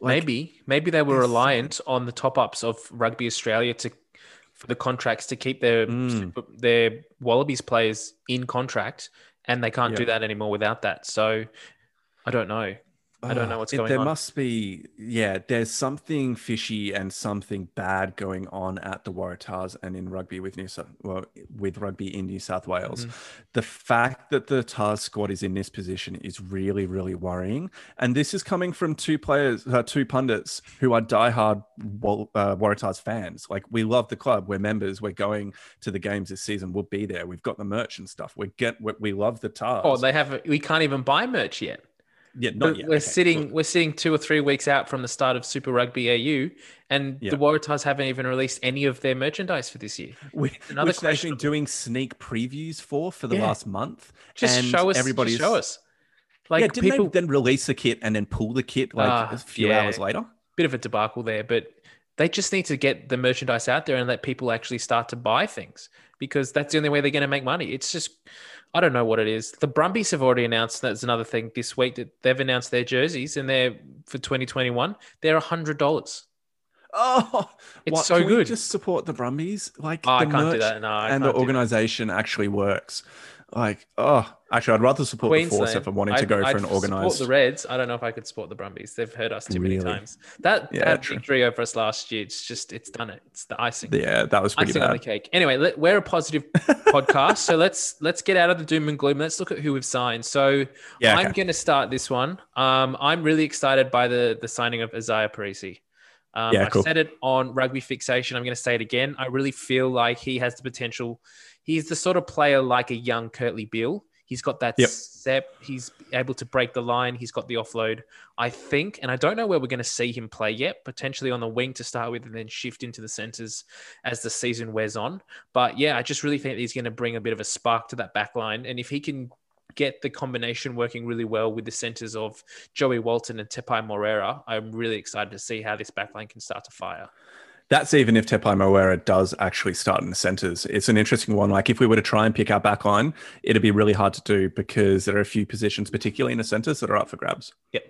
Like, maybe maybe they were reliant on the top ups of Rugby Australia to for the contracts to keep their Mm. their Wallabies players in contract, and they can't do that anymore without that. So I don't know. I don't know what's it- going there on. There must be, yeah, there's something fishy and something bad going on at the Waratahs and in rugby with New South, well, with rugby in New South Wales. Mm-hmm. The fact that the Tahs squad is in this position is really, really worrying. And this is coming from two players, uh, two pundits who are diehard uh, Waratahs fans. Like we love the club, we're members, we're going to the games this season, we'll be there. We've got the merch and stuff. We get, we, we love the Tahs. Oh, they have. We can't even buy merch yet. Yeah, not yet. we're Okay, sitting. look. We're sitting two or three weeks out from the start of Super Rugby AU, and Yeah. the Waratahs haven't even released any of their merchandise for this year. Which, Another which they've been doing sneak previews for for the Yeah. last month. Just show us. Everybody's show us. Like yeah, didn't people, they then release the kit and then pull the kit like Ah, a few yeah. hours later? bit of a debacle there, but they just need to get the merchandise out there and let people actually start to buy things because that's the only way they're going to make money. It's just, I don't know what it is. The Brumbies have already announced that's another thing this week that they've announced their jerseys and they're for 2021. They're a hundred dollars. Oh, It's what, so can we just support the Brumbies. Like Oh, I the can't do merch that. No, I and the organization actually works. Like, oh, actually, I'd rather support the Force if I'm wanting to I'd- go I'd for an support organized. the Reds. I don't know if I could support the Brumbies. They've hurt us too many times. That, Yeah, that true. victory over us last year, it's just it's done it. It's the icing. Yeah, that was pretty icing on the cake. Anyway, let, we're a positive podcast, so let's let's get out of the doom and gloom. Let's look at who we've signed. So Yeah, I'm okay. going to start this one. Um, I'm really excited by the the signing of Izaia Perese. Um, Yeah, I cool. said it on Rugby Fixation. I'm going to say it again. I really feel like he has the potential. He's the sort of player like a young Kurtley Beale. He's got that Yep. step. He's able to break the line. He's got the offload. I think, and I don't know where we're going to see him play yet. Potentially on the wing to start with, and then shift into the centers as the season wears on. But yeah, I just really think he's going to bring a bit of a spark to that back line. And if he can get the combination working really well with the centers of Joey Walton and Tepai Moeroa, I'm really excited to see how this backline can start to fire. That's even if Tepai Moeroa does actually start in the centers. It's an interesting one. Like if we were to try and pick our back line, it'd be really hard to do because there are a few positions, particularly in the centers, that are up for grabs. Yep.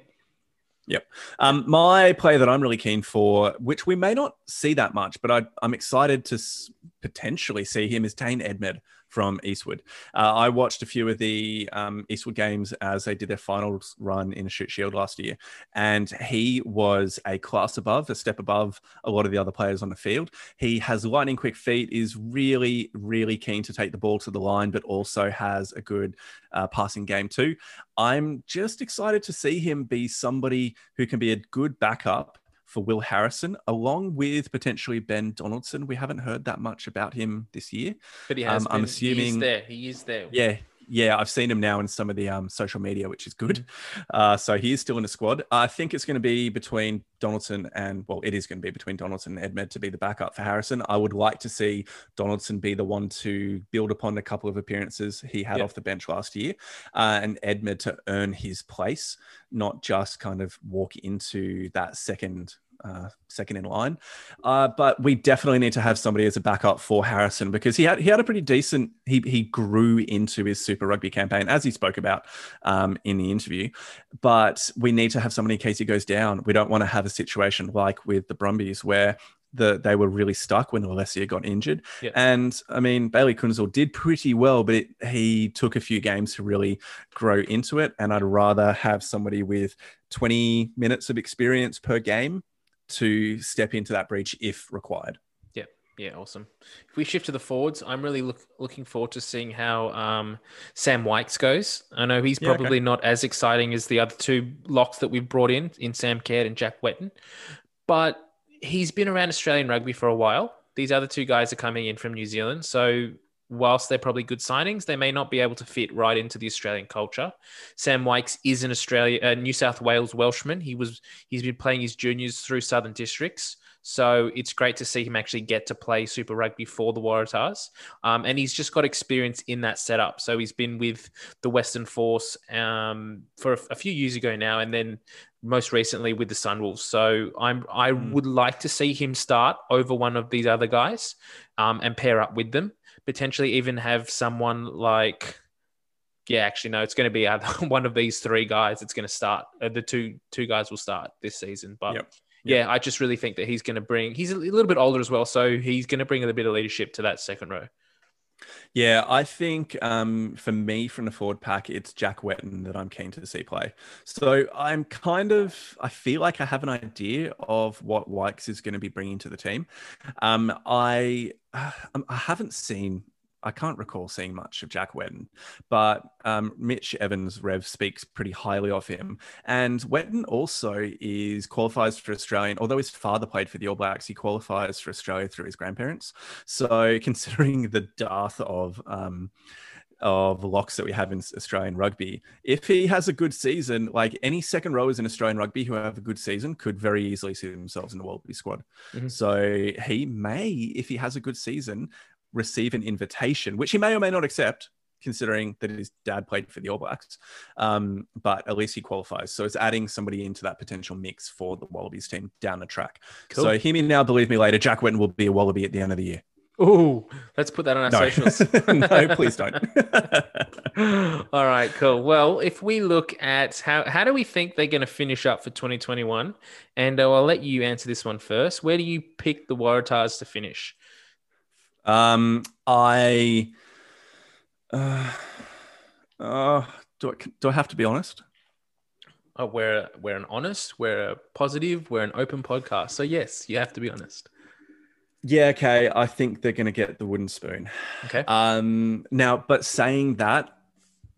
Yep. Um, my player that I'm really keen for, which we may not see that much, but I, I'm excited to s- potentially see him, is Tane Edmed from Eastwood. Uh, I watched a few of the um, Eastwood games as they did their finals run in a Shute Shield last year, and he was a class above, a step above a lot of the other players on the field. He has lightning quick feet, is really, really keen to take the ball to the line, but also has a good uh, passing game too. I'm just excited to see him be somebody who can be a good backup for Will Harrison, along with potentially Ben Donaldson. We haven't heard that much about him this year. But he has Um, I'm been- he is assuming- there. He is there. Yeah, yeah, I've seen him now in some of the um, social media, which is good. Uh, so he is still in the squad. I think it's going to be between Donaldson and well, it is going to be between Donaldson and Edmed to be the backup for Harrison. I would like to see Donaldson be the one to build upon a couple of appearances he had Yeah. off the bench last year, uh, and Edmed to earn his place, not just kind of walk into that second. Uh, second in line, uh, but we definitely need to have somebody as a backup for Harrison because he had he had a pretty decent he he grew into his Super Rugby campaign as he spoke about um, in the interview. But we need to have somebody in case he goes down. We don't want to have a situation like with the Brumbies where the they were really stuck when Lolesio got injured. And I mean Bailey Kuenzle did pretty well, but it, he took a few games to really grow into it. And I'd rather have somebody with 20 minutes of experience per game to step into that breach if required. Yeah, yeah, awesome. If we shift to the forwards, I'm really look, looking forward to seeing how um, Sam Wykes goes. I know he's Yeah, okay. probably not as exciting as the other two locks that we've brought in, in Sam Caird and Jack Whetton, but he's been around Australian rugby for a while. These other two guys are coming in from New Zealand. So whilst they're probably good signings, they may not be able to fit right into the Australian culture. Sam Wykes is an Australia, uh, New South Wales Welshman. He was he's been playing his juniors through Southern Districts, so it's great to see him actually get to play Super Rugby for the Waratahs. Um, and he's just got experience in that setup. So he's been with the Western Force um, for a, a few years ago now, and then most recently with the Sunwolves. So I'm I would like to see him start over one of these other guys um, and pair up with them. Potentially even have someone like yeah, actually no, it's going to be either one of these three guys that's going to start. Uh, the two two guys will start this season, but. Yep. Yeah, I just really think that he's going to bring. He's a little bit older as well, so he's going to bring a little bit of leadership to that second row. Yeah, I think um, for me from the forward pack, it's Jack Whetton that I'm keen to see play. So I'm kind of, I feel like I have an idea of what Wykes is going to be bringing to the team. Um, I, um, I haven't seen, I can't recall seeing much of Jack Whetton, but um, Mitch Evans Rev speaks pretty highly of him. And Whetton also is qualifies for Australian, although his father played for the All Blacks, he qualifies for Australia through his grandparents. So considering the dearth of um, of locks that we have in Australian rugby, if he has a good season, like any second rowers in Australian rugby who have a good season could very easily see themselves in the World Wallaby squad. Mhm. So he may, if he has a good season, receive an invitation, which he may or may not accept. Considering that his dad played for the All Blacks, um, but at least he qualifies. So it's adding somebody into that potential mix for the Wallabies team down the track. Cool. So hear me now, believe me later. Jack Whetton will be a Wallaby at the end of the year. Oh, let's put that on our No, socials. no, please don't. All right, cool. Well, if we look at how how do we think they're going to finish up for 2021, and uh, I'll let you answer this one first. Where do you pick the Waratahs to finish? Um, I, uh, uh, do I, do I have to be honest? Oh, we're we're an honest, we're a positive, we're an open podcast. So yes, you have to be honest. Yeah, okay. I think they're going to get the wooden spoon. Okay. Um, now, but saying that,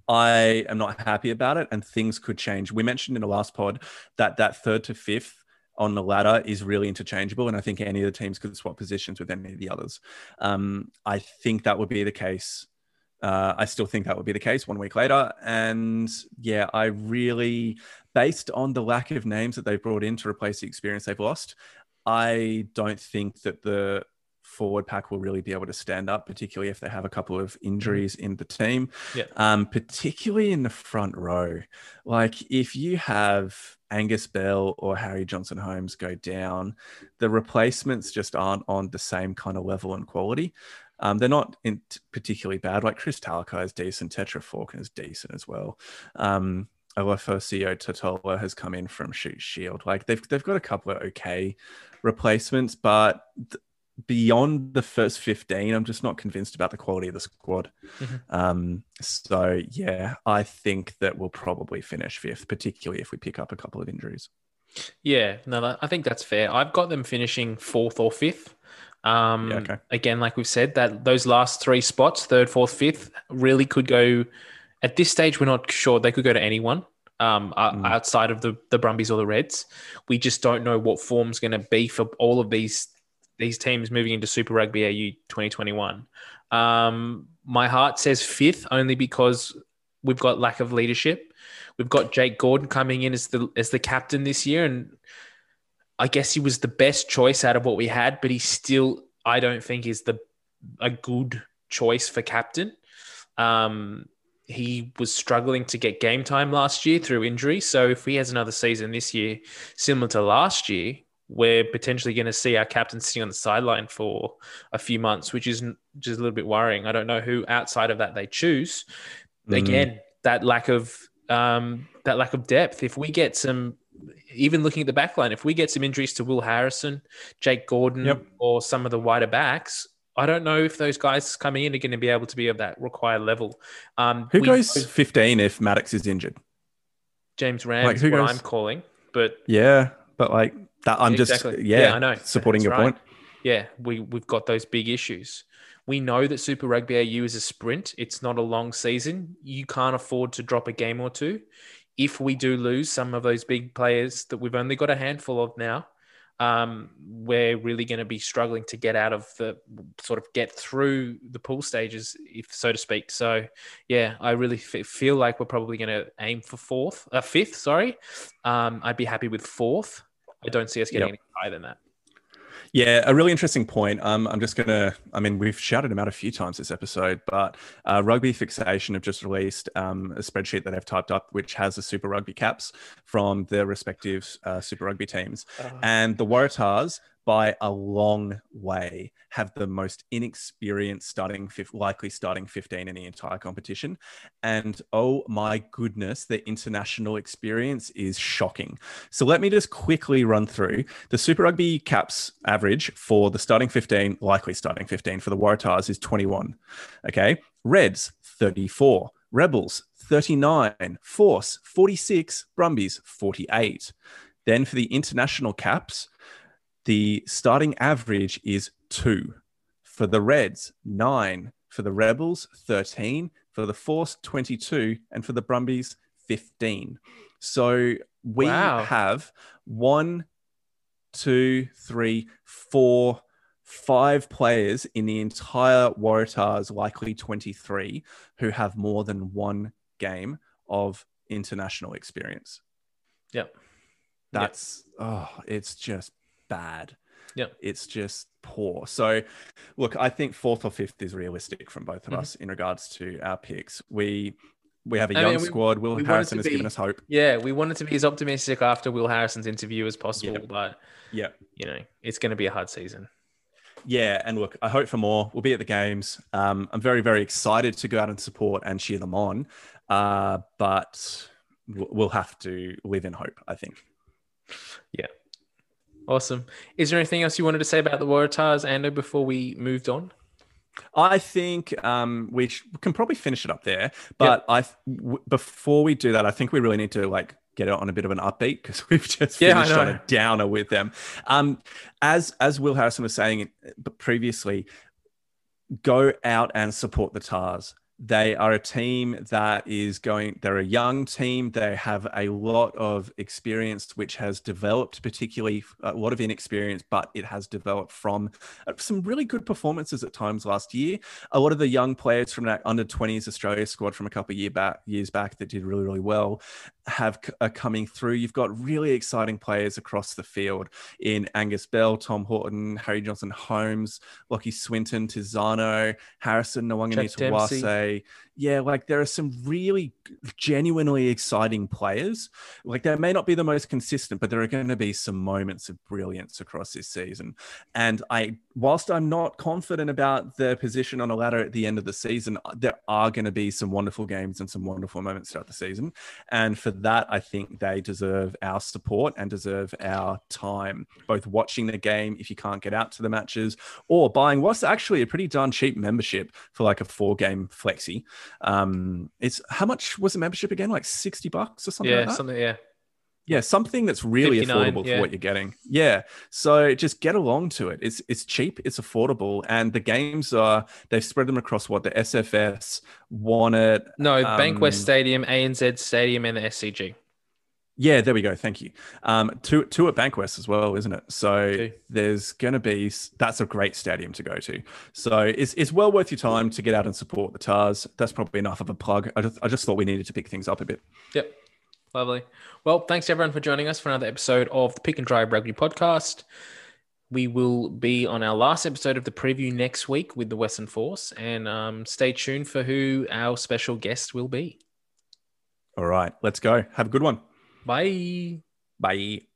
I am not happy about it, and things could change. We mentioned in the last pod that that third to fifth on the ladder is really interchangeable, and I think any of the teams could swap positions with any of the others. Um, I think that would be the case. Uh, I still think that would be the case one week later. And yeah, I really, based on the lack of names that they've brought in to replace the experience they've lost, I don't think that the forward pack will really be able to stand up, particularly if they have a couple of injuries in the team. Yeah. Um, particularly in the front row. Like if you have Angus Bell or Harry Johnson Holmes go down, the replacements just aren't on the same kind of level and quality. Um, they're not in particularly bad. Like Chris Talakai is decent, Tetera Faulkner is decent as well. Um, Alefosio Totola has come in from Shute Shield. Like they've they've got a couple of okay replacements, but th- beyond the first 15, I'm just not convinced about the quality of the squad. Mhm. Um, so yeah, I think that we'll probably finish fifth, particularly if we pick up a couple of injuries. Yeah, no, I think that's fair. I've got them finishing fourth or fifth. Um, Yeah, okay. Again, like we've said, that those last three spots, third, fourth, fifth, really could go. At this stage, we're not sure they could go to anyone um, Mm. outside of the the Brumbies or the Reds. We just don't know what form's going to be for all of these these teams moving into Super Rugby AU 2021. Um, my heart says fifth only because we've got lack of leadership. We've got Jake Gordon coming in as the as the captain this year, and I guess he was the best choice out of what we had, but he still I don't think is the a good choice for captain. Um, he was struggling to get game time last year through injury, so if he has another season this year similar to last year, we're potentially going to see our captain sitting on the sideline for a few months, which is just a little bit worrying. I don't know who outside of that they choose. Mm. Again, that lack of um, that lack of depth. If we get some, even looking at the back line, if we get some injuries to Will Harrison, Jake Gordon, Yep. or some of the wider backs, I don't know if those guys coming in are going to be able to be of that required level. Um, Who goes 15 if Maddocks is injured? James Ramm like, is who what goes- I'm calling, but Yeah, but like that, I'm Exactly. just yeah, Yeah, I know. supporting That's your right. point. yeah, we we've got those big issues. We know that Super Rugby AU is a sprint. It's not a long season. You can't afford to drop a game or two. If we do lose some of those big players that we've only got a handful of now, um, we're really going to be struggling to get out of the sort of get through the pool stages, if so to speak. So, yeah, I really f- feel like we're probably going to aim for fourth, uh, fifth. Sorry, um, I'd be happy with fourth. I don't see us getting Yep. any higher than that. Yeah, a really interesting point. Um, I'm just gonna. I mean, we've shouted him out a few times this episode, but uh, Rugby Fixation have just released um, a spreadsheet that they've typed up, which has the Super Rugby caps from their respective uh, Super Rugby teams, and the Waratahs, by a long way, have the most inexperienced starting, likely starting 15 in the entire competition. And oh my goodness, the international experience is shocking. So let me just quickly run through the Super Rugby caps average for the starting 15, likely starting 15 for the Waratahs is 21. Okay. Reds, 34. Rebels, 39. Force, 46. Brumbies, 48. Then for the international caps, the starting average is two. For the Reds, nine. For the Rebels, 13. For the Force, 22. And for the Brumbies, 15. So we Wow. have one, two, three, four, five players in the entire Waratahs, likely 23, who have more than one game of international experience. Yep. That's oh, it's just bad. Yeah. It's just poor. So, look, I think fourth or fifth is realistic from both of Mhm. us in regards to our picks. We we have a young mean, we- squad. Will we want it Harrison has given us hope. Yeah, we wanted to be as optimistic after Will Harrison's interview as possible, Yep. but Yeah. you know, it's going to be a hard season. Yeah, and look, I hope for more. We'll be at the games. Um, I'm very, very excited to go out and support and cheer them on, uh, but we'll have to live in hope. I think. Awesome. Is there anything else you wanted to say about the Waratahs, Ando, before we moved on? I think um, we sh- can probably finish it up there. But I, w- before we do that, I think we really need to like get it on a bit of an upbeat because we've just Yeah, finished on a downer with them. Um, as as Will Harrison was saying previously, go out and support the Tahs. They are a team that is going, they're a young team. They have a lot of experience, which has developed, particularly a lot of inexperience, but it has developed from uh, some really good performances at times last year. A lot of the young players from that under 20s Australia squad from a couple of year back, years back that did really, really well have are coming through. You've got really exciting players across the field in Angus Bell, Tom Horton, Harry Johnson Holmes, Lockie Swinton, Tizzano, Harrison Nawaqanita Wase. Yeah, like there are some really genuinely exciting players. Like they may not be the most consistent, but there are going to be some moments of brilliance across this season. And I, whilst I'm not confident about their position on a ladder at the end of the season, uh, there are going to be some wonderful games and some wonderful moments throughout the season. And for that, I think they deserve our support and deserve our time, both watching the game if you can't get out to the matches or buying what's actually a pretty darn cheap membership for like a four game flexi. Um, it's how much was the membership again? Like 60 bucks or something Yeah, like something. Yeah. Yeah, something that's really affordable yeah. for what you're getting. Yeah. So just get along to it. It's it's cheap, it's affordable, and the games are they've spread them across what the SFS, Wanted. No, Bankwest um, Stadium, ANZ Stadium, and the SCG. Yeah, there we go. Thank you. Um, two two at Bankwest as well, isn't it? So Two. there's going to be that's a great stadium to go to. So it's it's well worth your time to get out and support the Tahs. That's probably enough of a plug. I just I just thought we needed to pick things up a bit. Yep. Lovely. Well, thanks everyone for joining us for another episode of the Pick and Drive Rugby podcast. We will be on our last episode of the preview next week with the Western Force, and um, stay tuned for who our special guest will be. All right, let's go. Have a good one. Bye. Bye.